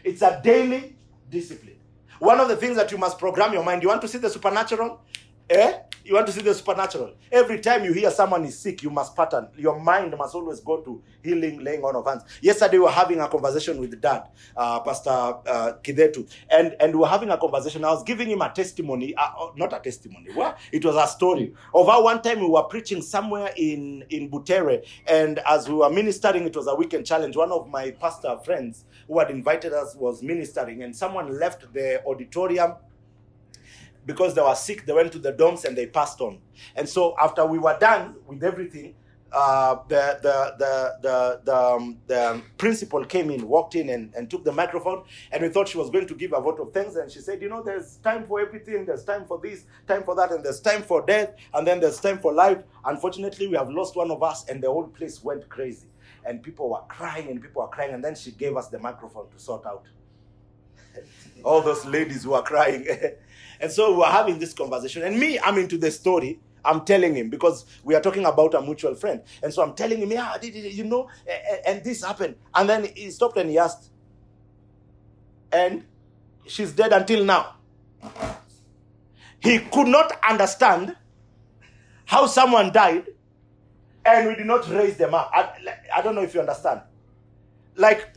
It's a daily discipline. One of the things that you must program your mind. You want to see the supernatural? Eh? You want to see the supernatural. Every time you hear someone is sick, you must pattern. Your mind must always go to healing, laying on of hands. Yesterday, we were having a conversation with Dad, uh, Pastor uh, Kidetu, and, and we were having a conversation. I was giving him a testimony, uh, uh, not a testimony, well, it was a story of how one time we were preaching somewhere in, in Butere, and as we were ministering, it was a weekend challenge. One of my pastor friends who had invited us was ministering, and someone left the auditorium because they were sick, they went to the dorms and they passed on. And so after we were done with everything, uh, the, the, the, the, the, um, the principal came in, walked in, and, and took the microphone. And we thought she was going to give a vote of thanks. And she said, You know, there's time for everything. There's time for this, time for that, and there's time for death, and then there's time for life. Unfortunately, we have lost one of us, and the whole place went crazy. And people were crying, and people were crying. And then she gave us the microphone to sort out all those ladies who are crying. and so we're having this conversation. And me, I'm into the story. I'm telling him because we are talking about a mutual friend. And so I'm telling him, yeah, you know, and, this happened. And then he stopped and he asked, and she's dead until now. He could not understand how someone died and we did not raise them up. I, I don't know if you understand. Like,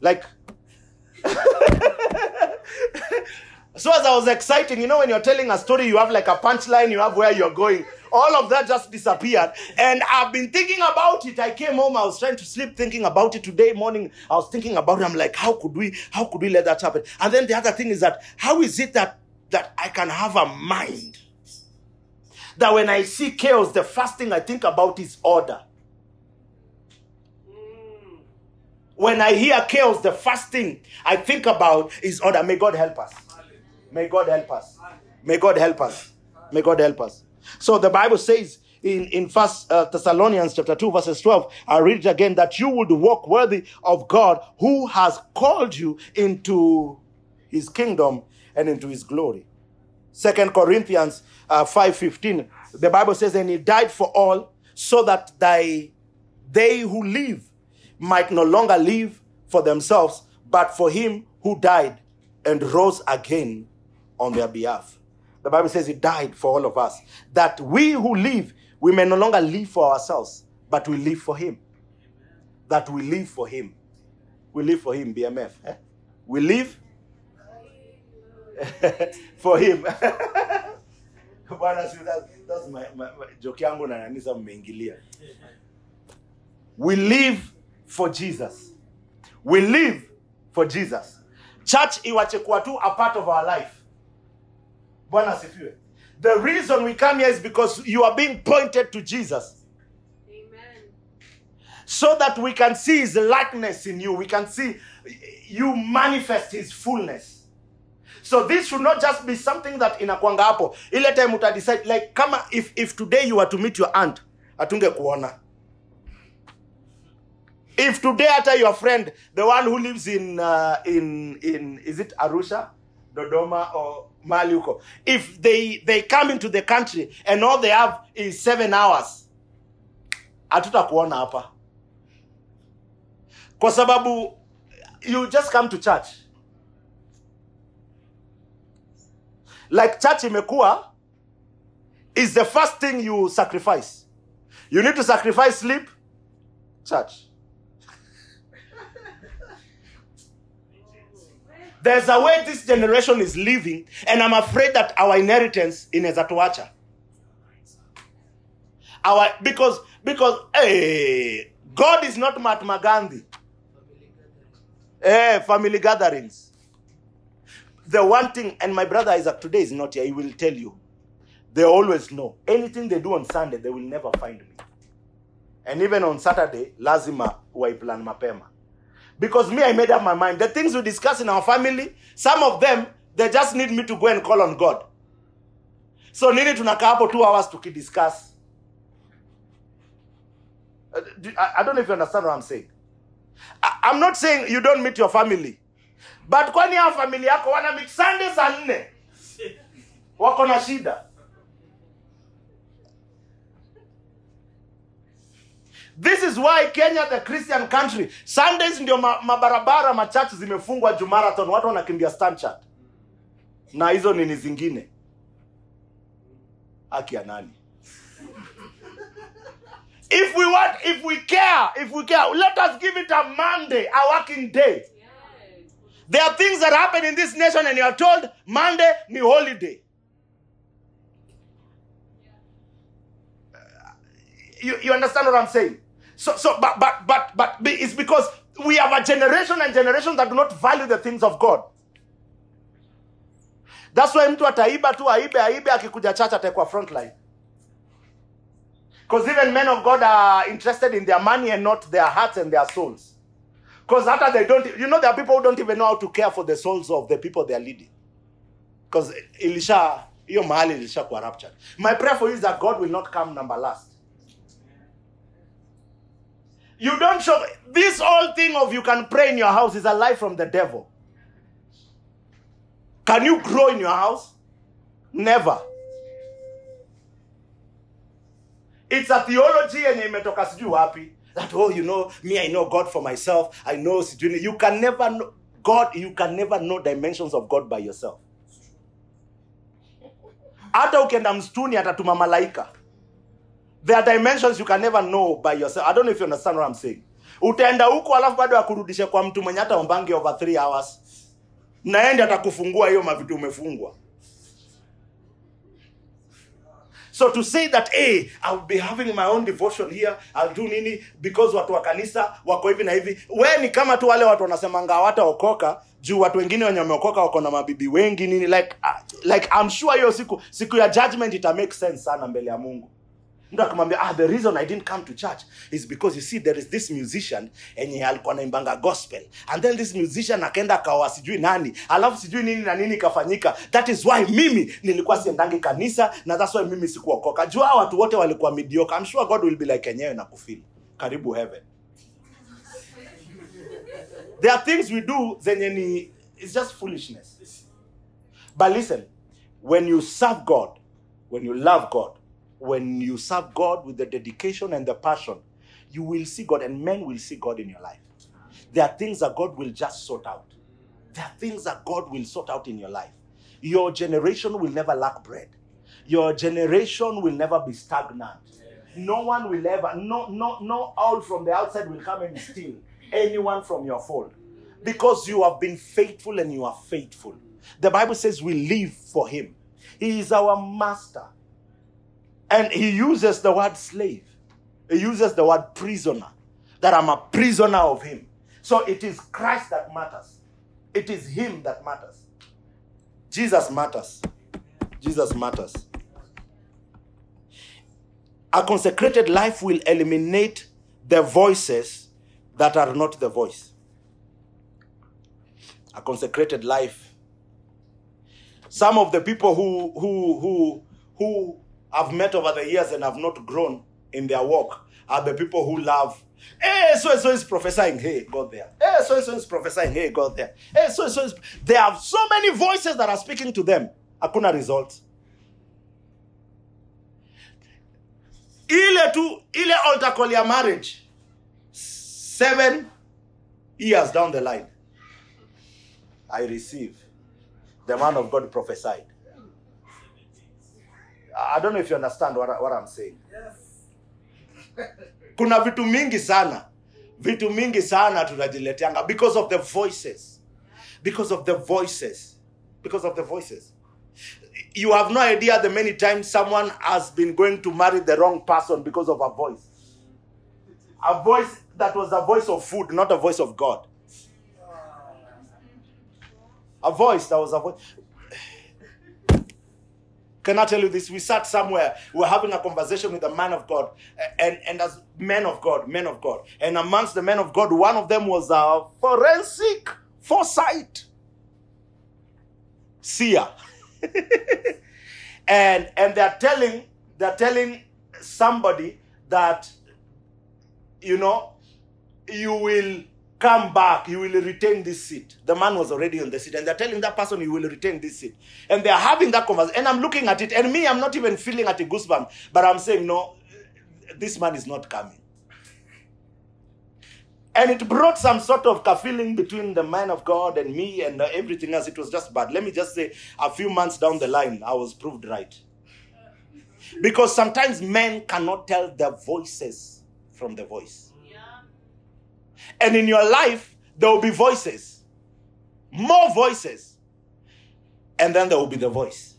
like so as i was exciting you know when you're telling a story you have like a punchline you have where you're going. All of that just disappeared. And i've been thinking about it. I came home i was trying to sleep thinking about it. Today morning i was thinking about it. I'm like how could we how could we let that happen? And then the other thing is that how is it that that i can have a mind? That when i see chaos the first thing i think about is order when I hear chaos, the first thing I think about is order. May God help us. May God help us. May God help us. May God help us. So the Bible says in, in First uh, Thessalonians chapter 2, verses 12, I read it again, that you would walk worthy of God who has called you into his kingdom and into his glory. Second Corinthians uh, 5.15, the Bible says, and he died for all so that thy, they who live might no longer live for themselves, but for him who died and rose again on their behalf. The Bible says he died for all of us, that we who live, we may no longer live for ourselves, but we live for him. That we live for him. We live for him, BMF. eh? We live for him. That's- my, joke na. We live for Jesus. We live for Jesus. Church iwache kuwa tu a part of our life. Bwana asifiwe. The reason we come here is because you are being pointed to Jesus. Amen. so that we can see his likeness in you we can see you manifest his fullness so this should not just be something that inakwanga hapo ile time utadecide like kama if, if today you were to meet your aunt atunge kuona if today hata your friend the one who lives in uh, in in is it arusha dodoma or mali if they they come into the country and all they have is seven hours hatutakuona hapa. Kwa sababu you just come to church. Like church imekuwa is the first thing you sacrifice. You need to sacrifice sleep church there's a way this generation is living and i'm afraid that our inheritance inaweza tuacha our because because hey, god is not mahatma gandhi Eh, family gatherings. The one thing, and my brother Isaac today is not here, he will tell you. They always know. Anything they do on Sunday, they will never find me. And even on Saturday, lazima waiplan mapema. Because me, I made up my mind. The things we discuss in our family, some of them, they just need me to go and call on God. So nini tunakaa hapo two hours tukidiscuss. Uh, do- I, don't know if you understand what I'm saying. I'm not saying you don't meet your family. But kwani hao family yako wana meet Sunday saa nne wako na shida. This is why Kenya the Christian country Sundays ndio ma, mabarabara machache zimefungwa jumarathon watu wanakimbia Stanchart na hizo nini zingine? Haki ya nani? If we want if we care if we care let us give it a monday a working day. There are things that happen in this nation and you are told monday ni holiday. You, you understand what i'm saying so so but but but but it's because we have a generation and generations that do not value the things of god That's why mtu ataiba tu aibe aibe akikuja church atakwa front line. Because even men of God are interested in their money and not their hearts and their souls. Because after they don't, you know, there are people who don't even know how to care for the souls of the people they are leading. Because ilisha, hiyo mahali ilisha kuwa raptured. My prayer for you is that God will not come number last. You don't show this whole thing of you can pray in your house is a lie from the devil. Can you grow in your house? Never. It's a theology yenye imetoka sijui wapi. That oh, you know, me I know God for myself. I know you can never know God, you can never know dimensions of God by yourself. Hata ukienda msituni atatuma malaika. There are dimensions you can never know by yourself. I don't know if you understand what I'm saying. Utaenda huko alafu bado akurudishe kwa mtu mwenye hata ombangi over 3 hours. Naende atakufungua hiyo mavitu umefungwa. So to say that hey, I'll be having my own devotion here, I'll do nini because watu wa kanisa wako hivi na hivi. We ni kama tu wale watu wanasemanga hawataokoka juu watu wengine wenye wameokoka wako na mabibi wengi nini like uh, like I'm sure hiyo siku siku ya judgment ita make sense sana mbele ya Mungu. Mtu akamwambia ah, the reason I didn't come to church is because you see there is this musician enye alikuwa naimbanga gospel. And then this musician akaenda akaoa sijui nani. Alafu sijui nini na nini ikafanyika. That is why mimi nilikuwa siendangi kanisa na that's why mimi sikuokoka. Juu hao watu wote walikuwa midioka I'm sure God will be like enyewe na kufili karibu heaven. There are things we do zenye ni it's just foolishness. But listen when you serve God when you love God when you serve God with the dedication and the passion, you will see God and men will see God in your life. There are things that God will just sort out. There are things that God will sort out in your life. Your generation will never lack bread. Your generation will never be stagnant. No one will ever, no, no, no owl from the outside will come and steal anyone from your fold. Because you have been faithful and you are faithful. The Bible says we live for Him. He is our master. And he uses the word slave. He uses the word prisoner. That I'm a prisoner of him. So it is Christ that matters. It is him that matters. Jesus matters. Jesus matters. A consecrated life will eliminate the voices that are not the voice. A consecrated life. Some of the people who who who who I've met over the years and have not grown in their walk are the people who love. Hey, so and so is prophesying. Hey, God there. Hey, so and so is prophesying. Hey, God there. Hey, so and so is. They have so many voices that are speaking to them. Hakuna result. Ile tu, ile altar call ya marriage. Seven years down the line. I receive. The man of God prophesied. I don't know if you understand what, what I'm saying. Kuna vitu mingi sana, vitu mingi sana tunajileteanga because of the voices, because of the voices, because of the voices. You have no idea the many times someone has been going to marry the wrong person because of a voice. A voice that was a voice of food, not a voice of God. Ah. A voice that was a voice. Can I tell you this? We sat somewhere, we were having a conversation with a man of God, and, and as men of God, men of God. And amongst the men of God, one of them was a forensic foresight seer. and and they're telling they're telling somebody that you know you will come back, you will retain this seat. The man was already on the seat, and they're telling that person you will retain this seat. And they're having that conversation. And I'm looking at it, and me, I'm not even feeling at a goosebump, but I'm saying, no, this man is not coming. And it brought some sort of feeling between the man of God and me and everything else. It was just bad. Let me just say, a few months down the line, I was proved right. Because sometimes men cannot tell their voices from the voice. And in your life, there will be voices, more voices, and then there will be the voice.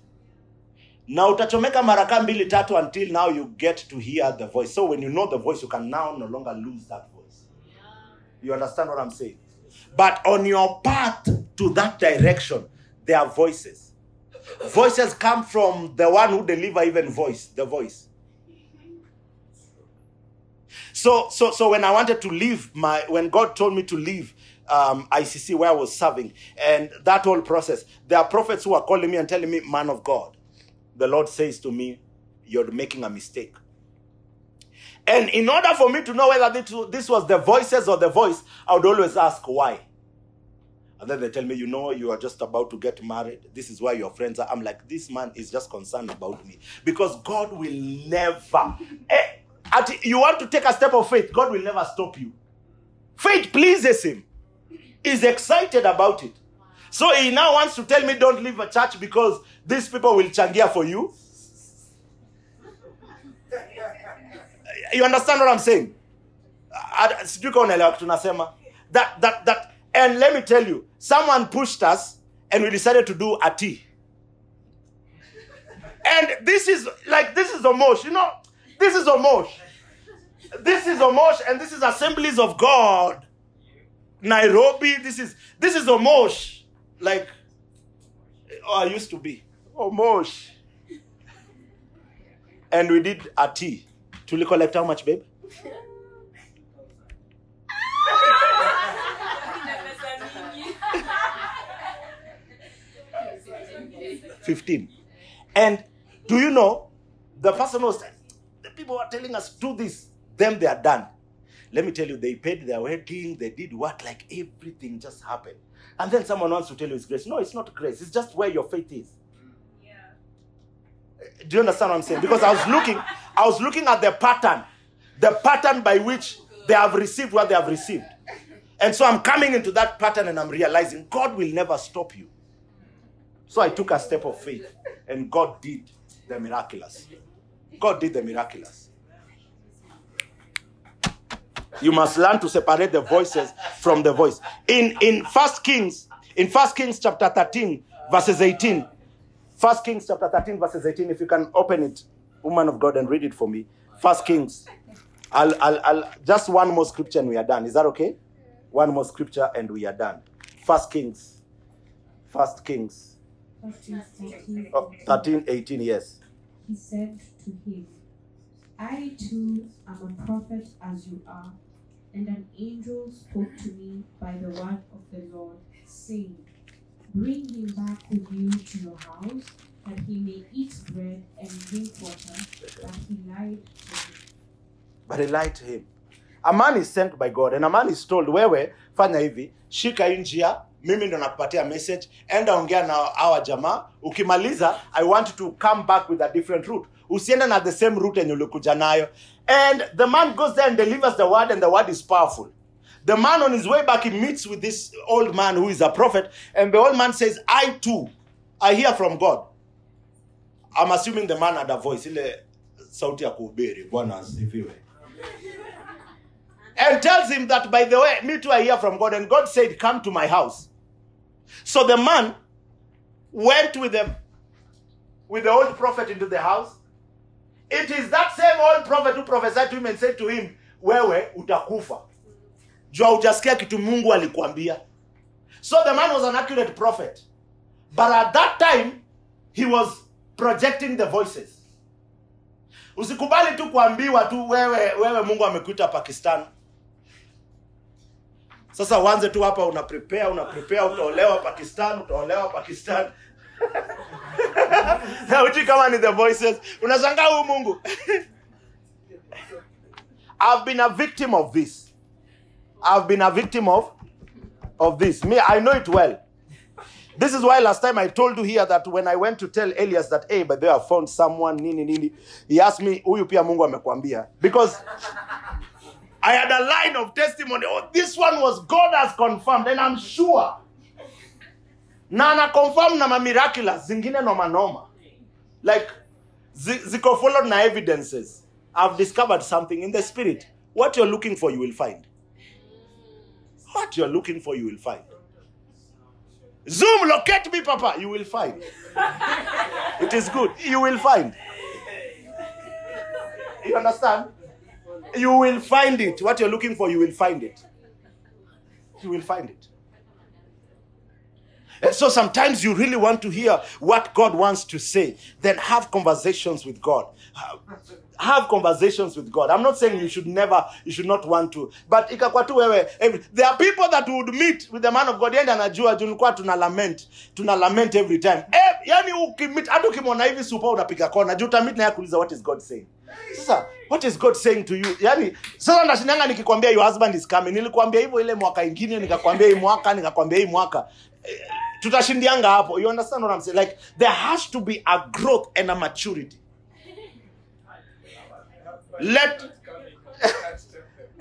Na utachomeka maraka mbili tatu until now you get to hear the voice. So when you know the voice, you can now no longer lose that voice. You understand what I'm saying? But on your path to that direction, there are voices. Voices come from the one who deliver even voice, the voice. So, so, so when I wanted to leave my, when God told me to leave um, ICC where I was serving, and that whole process, there are prophets who are calling me and telling me, "Man of God," the Lord says to me, "You're making a mistake." And in order for me to know whether this was the voices or the voice, I would always ask why. And then they tell me, you know, you are just about to get married. This is why your friends are. I'm like, this man is just concerned about me. Because God will never. At, you want to take a step of faith, God will never stop you. Faith pleases him. He's excited about it. So he now wants to tell me don't leave a church because these people will changia for you. You understand what I'm saying? That, that, that, and let me tell you, someone pushed us and we decided to do a tea. And this is like this is Omosh, you know, this is Omosh. This is Omosh, and this is Assemblies of God. Nairobi, this is this is Omosh. Like oh, I used to be. Omosh. And we did a tea. To collect how much, babe? Fifteen. And do you know the person was people are telling us do this, them they are done. Let me tell you, they paid their wedding, they did what, like everything just happened. And then someone wants to tell you it's grace. No, it's not grace, it's just where your faith is. Yeah. Do you understand what I'm saying? Because I was looking, I was looking at the pattern, the pattern by which they have received what they have received. And so I'm coming into that pattern and I'm realizing God will never stop you. So I took a step of faith and God did the miraculous. God did the miraculous. You must learn to separate the voices from the voice. In in First Kings, in First Kings chapter 13, verses 18. First Kings chapter 13, verses 18. If you can open it, woman of God, and read it for me. First Kings. I'll, I'll, I'll just one more scripture and we are done. Is that okay? One more scripture and we are done. First Kings. First Kings. First Kings 13, Oh, 13, 18, yes. He said to him, I too am a prophet as you are, and an angel spoke to me by the word of the Lord, saying, Bring him back with you to your house, that he may eat bread and drink water. But he lied to him. But he lied to him. A man is sent by God and a man is told, wewe fanya hivi, shika hii njia, mimi ndo nakupatia message, enda ongea na hawa jamaa, ukimaliza I want to come back with a different route. Usiende na the same route yenye ulikuja nayo. And the man goes there and delivers the word and the word is powerful. The man on his way back, he meets with this old man who is a prophet, and the old man says, I too, I hear from God. I'm assuming the man had a voice, ile sauti ya kuhubiri. Bwana asifiwe and tells him that, by the way, me too, I hear from God. And God said, Come to my house. So the man went with them, with the old prophet into the house. It is that same old prophet who prophesied to him and said to him, Wewe utakufa. Jua hujasikia kitu Mungu alikuambia. So the man was an accurate prophet. But at that time, he was projecting the voices. Usikubali tu kuambiwa tu wewe wewe Mungu amekuita Pakistan. Sasa uanze tu hapa una prepare una prepare utaolewa Pakistan, utaolewa Pakistan. nauji kama ni the voices. Unashangaa huyu Mungu. I've been a victim of this. I've been a victim of of this. Me, I know it well. This is why last time I told you here that when I went to tell Elias that, hey, but they have found someone, nini, nini, he asked me, huyu pia Mungu amekwambia. Because I had a line of testimony. Oh, this one was God has confirmed, and I'm sure. Na ana confirm na miraculous, zingine noma noma. Like, zi- ziko followed na evidences. I've discovered something in the spirit. What you're looking for, you will find. What you're looking for, you will find. Zoom, locate me, Papa. You will find. It is good. You will find. You understand? You will find it. What you're looking for, you will find it. You will find it. And so sometimes you really want to hear what God wants to say. Then have conversations with God. Have- conversations with God. I'm not saying you should never, you should not want to. But there are people that would meet with the man of God. Yenda anajua juu nilikuwa tuna lament. Tuna lament every time. Eh, yani ukimit, hata ukimwona hivi super unapiga kona. Na yeye kuuliza what is God saying. Sasa, what is God saying to you? Yani, sasa ndashindanga nikikwambia your husband is coming. Nilikwambia hivyo ile mwaka ingine, nikakwambia hii mwaka, nikakwambia hii mwaka. Eh, tutashindianga hapo. You understand what I'm saying? Like, there has to be a growth and a maturity. Let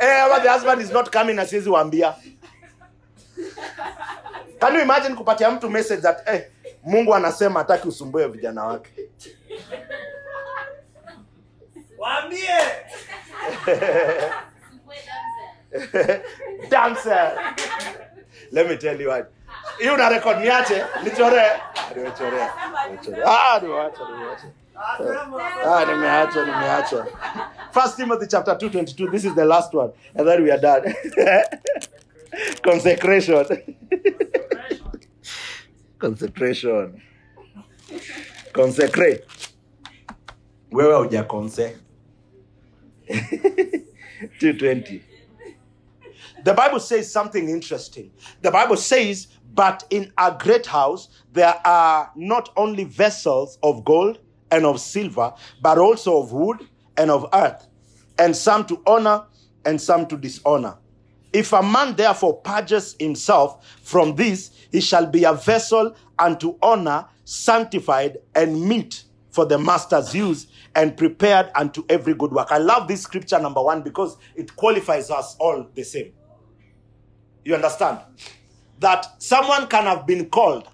eh, the husband is not coming asiwezi waambia. Can you imagine kupatia mtu message that eh, Mungu anasema hataki usumbue vijana wake. Waambie. Dancer. Let me tell you what. Hiyo una record niache, nichore. Nichore. Nichore. Ah, niwache, niwache. Ah, nimeacha, nimeacha. First Timothy chapter 2, 22. This is the last one. And then we are done. Consecration. Consecration. Consecrate. Wewe huja conse. 220. The Bible says something interesting. The Bible says, But in a great house there are not only vessels of gold and of silver, but also of wood and of earth, and some to honor and some to dishonor. If a man therefore purges himself from this, he shall be a vessel unto honor, sanctified and meet for the master's use, and prepared unto every good work. I love this scripture, number one, because it qualifies us all the same. You understand? That someone can have been called,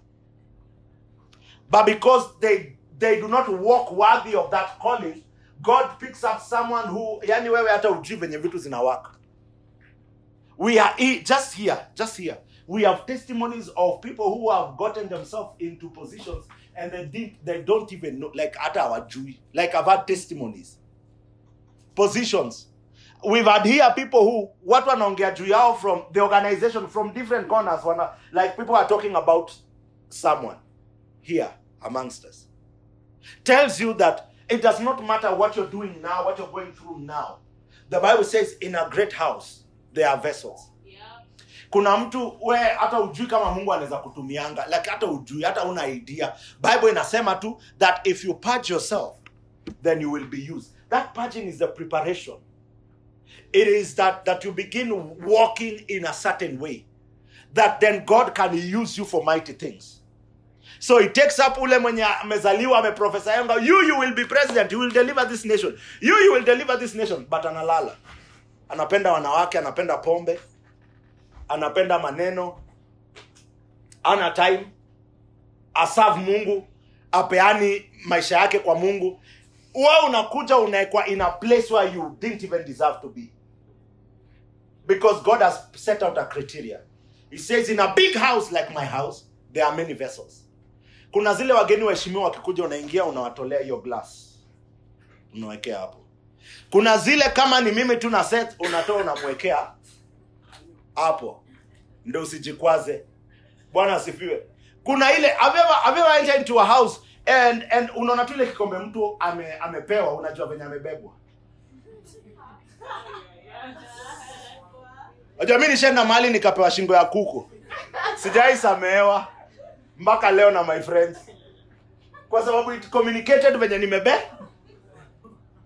but because they they do not walk worthy of that calling, God picks up someone who yani wewe hata ujui venye vitu zinawaka. We are just here, just here. We have testimonies of people who have gotten themselves into positions and they did, they don't even know, like at our hawajui. Like I've had testimonies, positions. We've had here people who what wanaongea juu yao from the organization from different corners. Wana, like people are talking about someone here amongst us. Tells you that it does not matter what you're doing now, what you're going through now. The Bible says, in a great house, there are vessels. Kuna mtu we hata ujui kama mungu anaweza kutumianga. Like hata ujui hata una idea. Bible inasema tu that if you purge yourself then you will be used. That purging is the preparation. It is that that you begin walking in a certain way that then god can use you for mighty things. So it takes up ule mwenye amezaliwa ameprofesayanga you you will be president you will deliver this nation. You you will deliver this nation. But analala. Anapenda wanawake anapenda pombe anapenda maneno ana time aserve mungu apeani maisha yake kwa mungu. Wewe unakuja unaekwa in a place where you didn't even deserve to be. Because god has set out a criteria. He says in a big house like my house there are many vessels. Kuna zile wageni waheshimiwa wakikuja unaingia unawatolea hiyo glass. Unawekea hapo. Kuna zile kama ni mimi tu na set unatoa unamwekea hapo. Ndo usijikwaze. Bwana asifiwe. Kuna ile entered into a house and and unaona tu ile kikombe mtu ame, amepewa unajua venye amebebwa? Unajua mi nishaenda mahali nikapewa shingo ya kuku. Sijai samehewa. Mpaka leo na my friends. Kwa sababu it communicated venye nimebe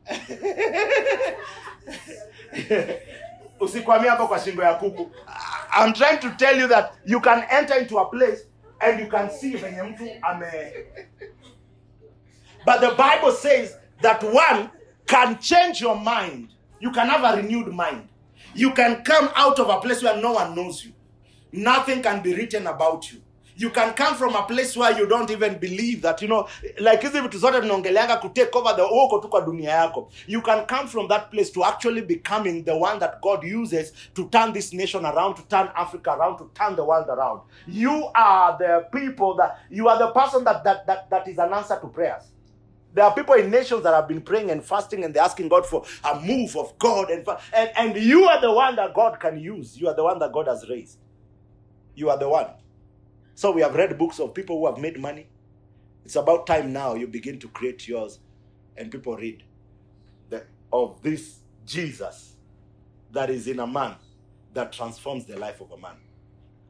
I'm trying to tell you that you can enter into a place and you can see but the bible says that one can change your mind. You can have a renewed mind. You can come out of a place where no one knows you. Nothing can be written about you you can come from a place where you don't even believe that you know like hizi vitu zote tunaongeleanga ku take over the uko tu kwa dunia yako you can come from that place to actually becoming the one that god uses to turn this nation around to turn africa around to turn the world around you are the people that you are the person that that that, that is an answer to prayers there are people in nations that have been praying and fasting and they're asking God for a move of God. And, and, and you are the one that God can use. You are the one that God has raised. You are the one. So we have read books of people who have made money. It's about time now you begin to create yours and people read the, of this Jesus that is in a man that transforms the life of a man.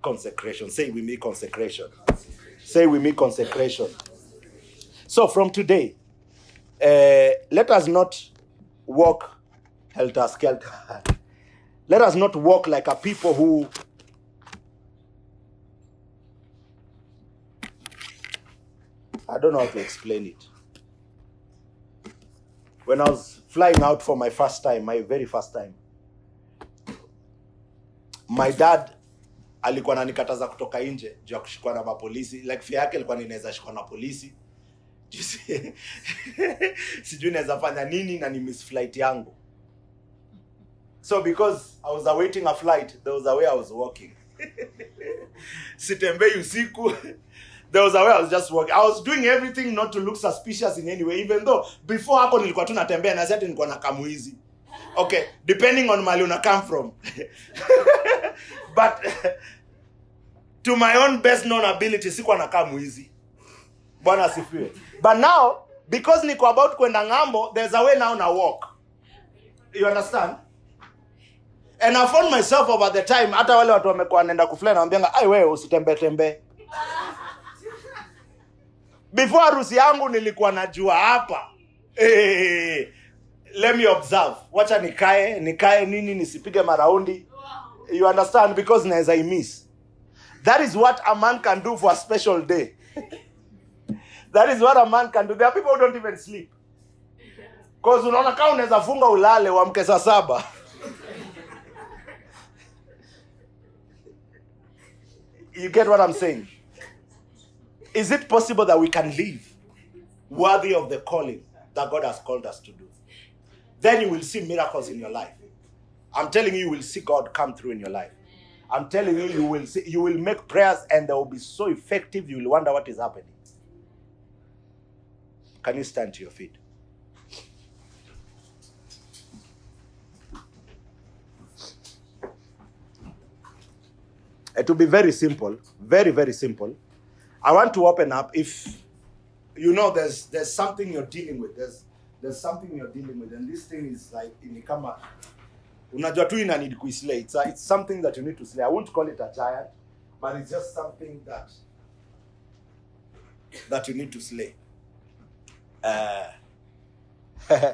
Consecration. Say we make consecration. Say we make consecration. So from today, uh, let us not walk helter skelter. Let us not walk like a people who I don't know how to explain it. When I was flying out for my first time, my very first time, my dad alikuwa ananikataza kutoka nje juu ya kushikwa na mapolisi. Like fia yake ilikuwa ninaweza shikwa na polisi. Sijui naweza fanya nini na ni miss flight yangu. So because i was awaiting a flight there was a way i was walking. Sitembei usiku there was a way i was just walking. I was doing everything not to look suspicious in any way even though before hapo nilikuwa tu natembea na zati nilikuwa na kamuizi. Okay depending on mali una come from. But to my own best known ability sikuwa na kamuizi. bwana asifiwe. But now because niko about kwenda ng'ambo there's a way now na walk. You understand? And i found myself over the time hata wale watu wamekuwa wanaenda kufly nawambianga ai wewe usitembee tembee before harusi yangu nilikuwa najua hapa. Hey, let me observe. Wacha nikae nikae nini nisipige maraundi. You understand? Because naweza imiss that is what a man can do for a special day. That is what a man can do. There are people who don't even sleep. Cause unaona kama unaweza funga ulale uamke saa saba. You get what i'm saying is it possible that we can live worthy of the calling that god has called us to do? Then you will see miracles in your life. I'm telling you you will see god come through in your life. I'm telling you you will see you will make prayers and they will be so effective you will wonder what is happening. Can you stand to your feet? It will be very simple very very simple i want to open up if you know there's there's something you're dealing with. There's there's something you're dealing with. And this thing is like kama unajua tu ina it's, it's something that you need to slay. I won't call it a giant but it's just something that that you need to slay. Uh,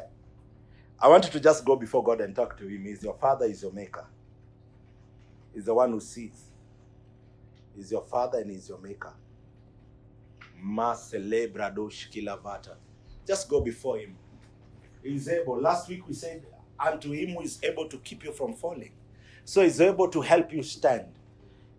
i want you to just go before god and talk to him. He's your father he's your maker. He's the one who sees. He's your father and he's your maker Ma celebra dosh kilavata. Just go before him. He's able. Last week we said, unto him who is able to keep you from falling. So he's able to help you stand.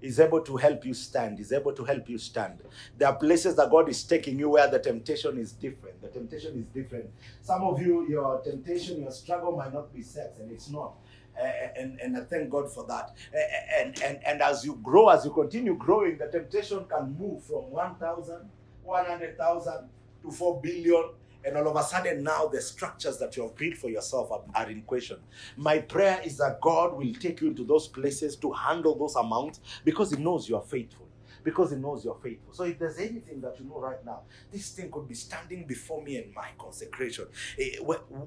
He's able to help you stand. He's able to help you stand. There are places that God is taking you where the temptation is different. The temptation is different. Some of you, your temptation, your struggle might not be sex, and it's not. Uh, and, and I thank God for that. Uh, and, and, and as you grow, as you continue growing, the temptation can move from 1,000, 100,000 to 4 billion. And all of a sudden, now the structures that you have built for yourself are, are in question. My prayer is that God will take you into those places to handle those amounts because He knows you are faithful. Because He knows you're faithful. So, if there's anything that you know right now, this thing could be standing before me in my consecration. Eh,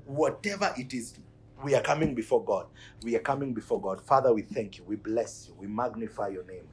Whatever it is, we are coming before God. We are coming before God. Father, we thank you. We bless you. We magnify your name.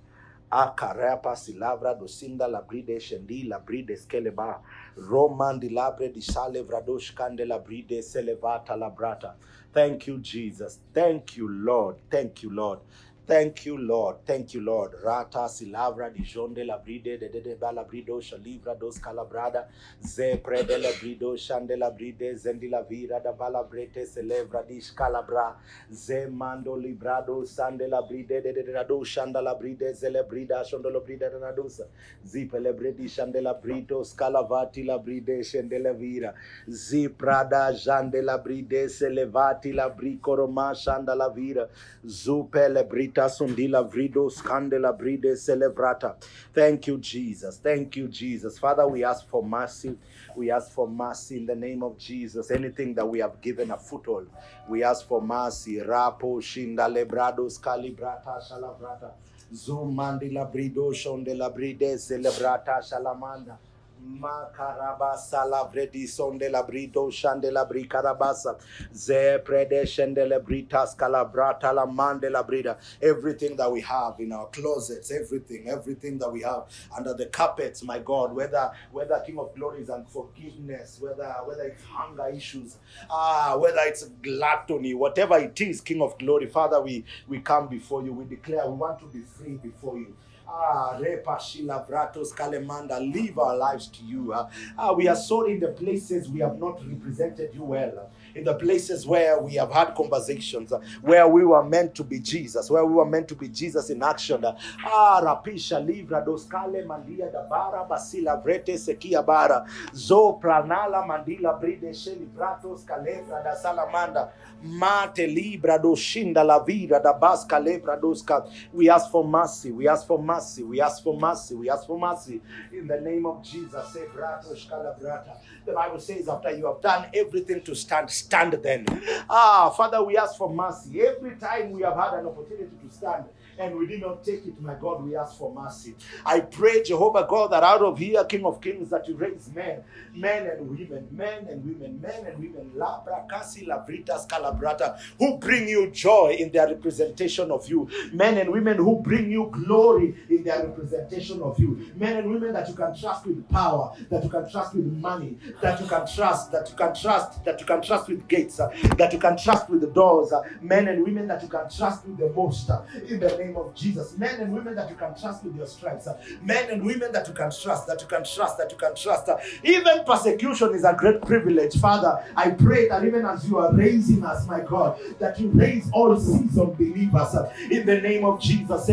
Akarapa silavra dosinda labride shendi labride skeleba roman di labre di sale vradosh kande labride selevata labrata. Thank you, Jesus. Thank you, Lord. Thank you, Lord. Thank you, Lord. Thank you, Lord. Rata silavra di jonde labride de de de balabrido shalivra dos calabrada. Ze prede labrido shande labride zendi la vira da balabrete celebra di scalabra. Ze mando librado sande labride de de de rado shanda labride zelebrida shondo labride de radosa zipe lebredi shande labrito scalavati labride shende la vira. Zi prada jande labride selevati labrico roma shanda la vira. Zupe lebrita sundila vrido scande labride celebrata thank you jesus thank you jesus father we ask for mercy we ask for mercy in the name of Jesus. Anything that we have given a foothold, we ask for mercy. Rapo shinda lebrados calibrata shalabrata. Zumandi la brido shonde la bride celebrata shalamanda. Makarabasa la vredi sonde la brido shande la bri karabasa ze prede shende la britas calabrata la mande la brida everything that we have in our closets everything everything that we have under the carpets my god whether whether king of glory is unforgiveness whether whether it's hunger issues ah whether it's gluttony whatever it is king of glory father we we come before you. We declare we want to be free before you Ah, Repa Shila Vratos Kalemanda, live our lives to you. Ah, ah, we are so in the places we have not represented you well. In the places where we have had conversations, ah, where we were meant to be Jesus, where we were meant to be Jesus in action. Ah, Rapisha Livra dos Kale Mandia da Bara Basila Vrete Sekia Bara Zo Pranala Mandila Bride Sheli Bratos Kalevra da Salamanda Mate Libra do Shinda La Vida da Basca Lebra doska. We ask for mercy. We ask for mercy. We ask for mercy. We ask for mercy. In the name of Jesus. Brata. The Bible says, after you have done everything to stand, stand then. Ah, Father, we ask for mercy. Every time we have had an opportunity to stand, and we did not take it, my God, we ask for mercy. I pray, Jehovah God, that out of here, King of Kings, that you raise men, men and women, men and women, men and women, labra kasi lavritas calabrata, who bring you joy in their representation of you, men and women who bring you glory in their representation of you, men and women that you can trust with power, that you can trust with money, that you can trust, that you can trust, that you can trust with gates, uh, that you can trust with the doors, uh, men and women that you can trust with the most, uh, in the name of Jesus, men and women that you can trust with your stripes, men and women that you can trust, that you can trust, that you can trust. even persecution is a great privilege, Father. I pray that even as you are raising us, my God, that you raise all seasoned believers in the name of Jesus.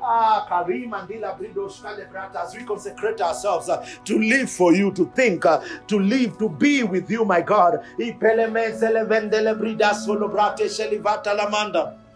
Ah. As we consecrate ourselves to live for you, to think, to live, to be with you, my God. Ipeleme selevendele brida solobrate shelivata.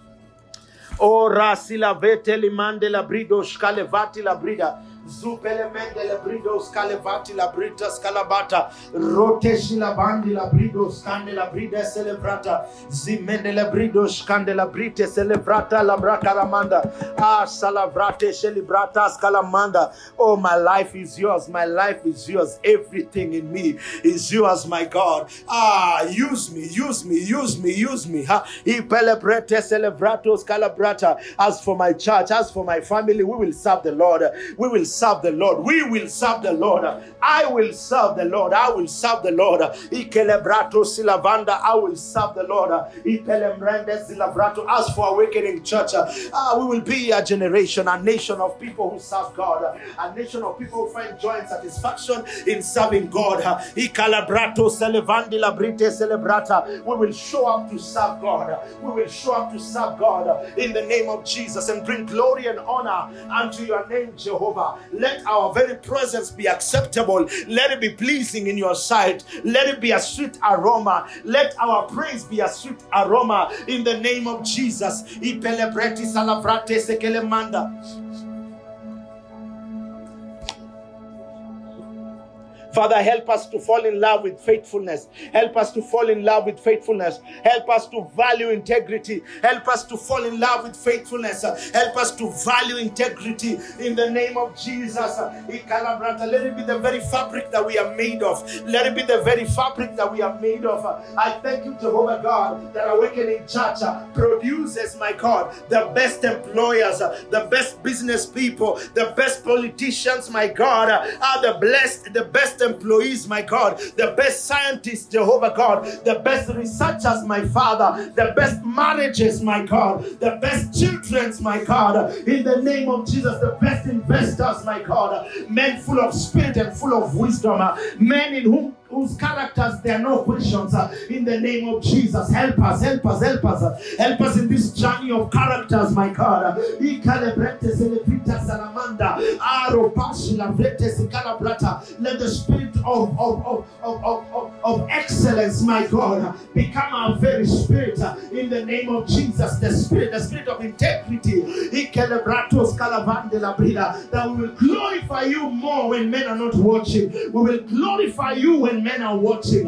Ora la vete limande la brido scalevati la brida. Zupele mende le brido scalevati la brita scalabata. Rote shila bandi la brido scande la brida celebrata. Zimende le brido scande la brite celebrata la bracaramanda. Ah, salavrate celebrata scalamanda. Oh, my life is yours. My life is yours. Everything in me is yours, my God. Ah, use me, use me, use me, use me. Ha. Ipelebrete celebrato scalabrata. As for my church, as for my family, we will serve the Lord. We will serve the Lord. We will serve the Lord. I will serve the Lord. I will serve the Lord. I will serve the Lord. As for awakening church, ah, we will be a generation, a nation of people who serve God, a nation of people who find joy and satisfaction in serving God. Ikalabrato selevandi labrite. We will show up to serve God. We will show up to serve God in the name of Jesus and bring glory and honor unto your name, Jehovah. Let our very presence be acceptable. Let it be pleasing in your sight. Let it be a sweet aroma. Let our praise be a sweet aroma in the name of Jesus. Father, help us to fall in love with faithfulness. Help us to fall in love with faithfulness. Help us to value integrity. Help us to fall in love with faithfulness. Help us to value integrity in the name of Jesus. Let it be the very fabric that we are made of. Let it be the very fabric that we are made of. I thank you, Jehovah God, that Awakening Church produces, my God, the best employers, the best business people, the best politicians, my God, are the blessed, the best employees, my God, the best scientists, Jehovah God, the best researchers, my Father, the best marriages, my God, the best children's, my God, in the name of Jesus, the best investors, my God, men full of spirit and full of wisdom, men in whom whose characters there are no questions uh, in the name of Jesus. Help us, help us, help us, uh, help us in this journey of characters, my God. Let the spirit of, of, of, of, of, of excellence, my God, become our very spirit uh, in the name of Jesus. The spirit, the spirit of integrity, that we will glorify you more when men are not watching. We will glorify you when men are watching.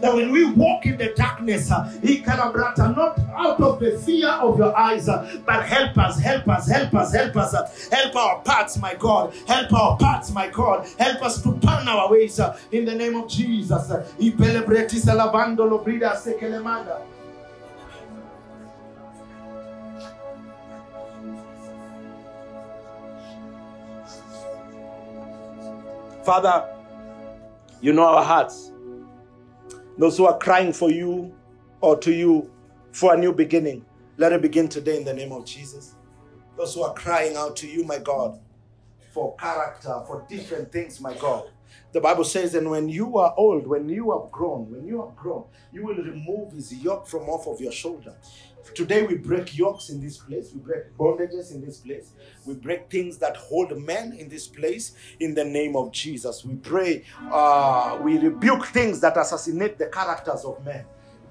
That when we walk in the darkness, not out of the fear of your eyes, but help us, help us, help us, help us, help our paths, my God, help our paths, my God, help us to plan our ways. In the name of Jesus. Father, you know our hearts. Those who are crying for you or to you for a new beginning, let it begin today in the name of Jesus. Those who are crying out to you, my God, for character, for different things, my God. The Bible says, and when you are old, when you have grown, when you have grown, you will remove his yoke from off of your shoulder. Today we break yokes in this place, we break bondages in this place, we break things that hold men in this place in the name of Jesus. We pray, uh, we rebuke things that assassinate the characters of men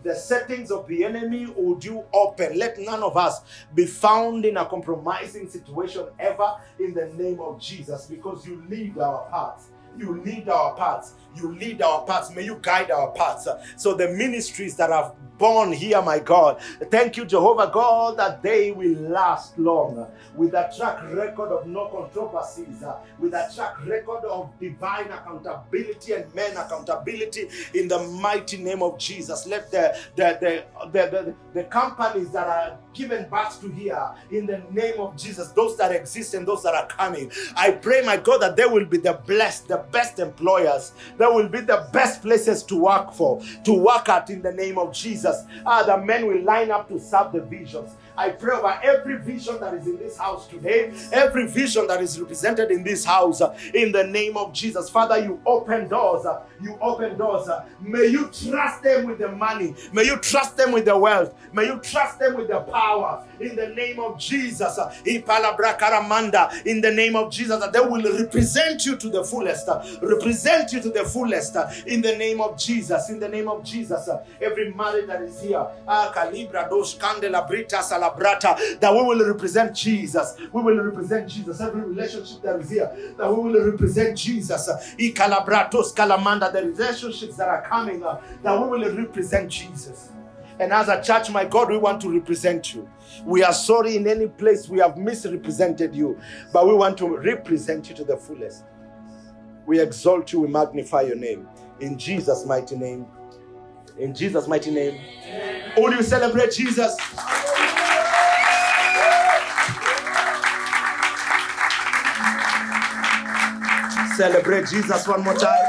the settings of the enemy would you open. Let none of us be found in a compromising situation ever in the name of Jesus because you lead our paths. You lead our paths. You lead our paths. May you guide our paths. So the ministries that have born here, my God, thank you, Jehovah God, that they will last long with a track record of no controversies, with a track record of divine accountability and men accountability in the mighty name of Jesus. Let the the the the, the, the companies that are given birth to here in the name of Jesus, those that exist and those that are coming. I pray, my God, that they will be the blessed, the best employers. They will be the best places to work for, to work at in the name of Jesus. Ah, the men will line up to serve the visions. I pray over every vision that is in this house today, every vision that is represented in this house, uh, in the name of Jesus. Father, you open doors. Uh, you open doors. Uh, may you trust them with the money. May you trust them with the wealth. May you trust them with the power. In the name of Jesus. In the name of Jesus, they will represent you to the fullest. Represent you to the fullest. In the name of Jesus. In the name of Jesus. Every marriage that is here. Ah, calibra dos candela brita brata, that we will represent Jesus. We will represent Jesus. Every relationship that is here, that we will represent Jesus. Ikalabratos kalamanda, the relationships that are coming up, that we will represent Jesus. And as a church, my God, we want to represent you. We are sorry in any place we have misrepresented you, but we want to represent you to the fullest. We exalt you, we magnify your name. In Jesus' mighty name. In Jesus' mighty name. Would you celebrate Jesus? Celebrate Jesus one more time.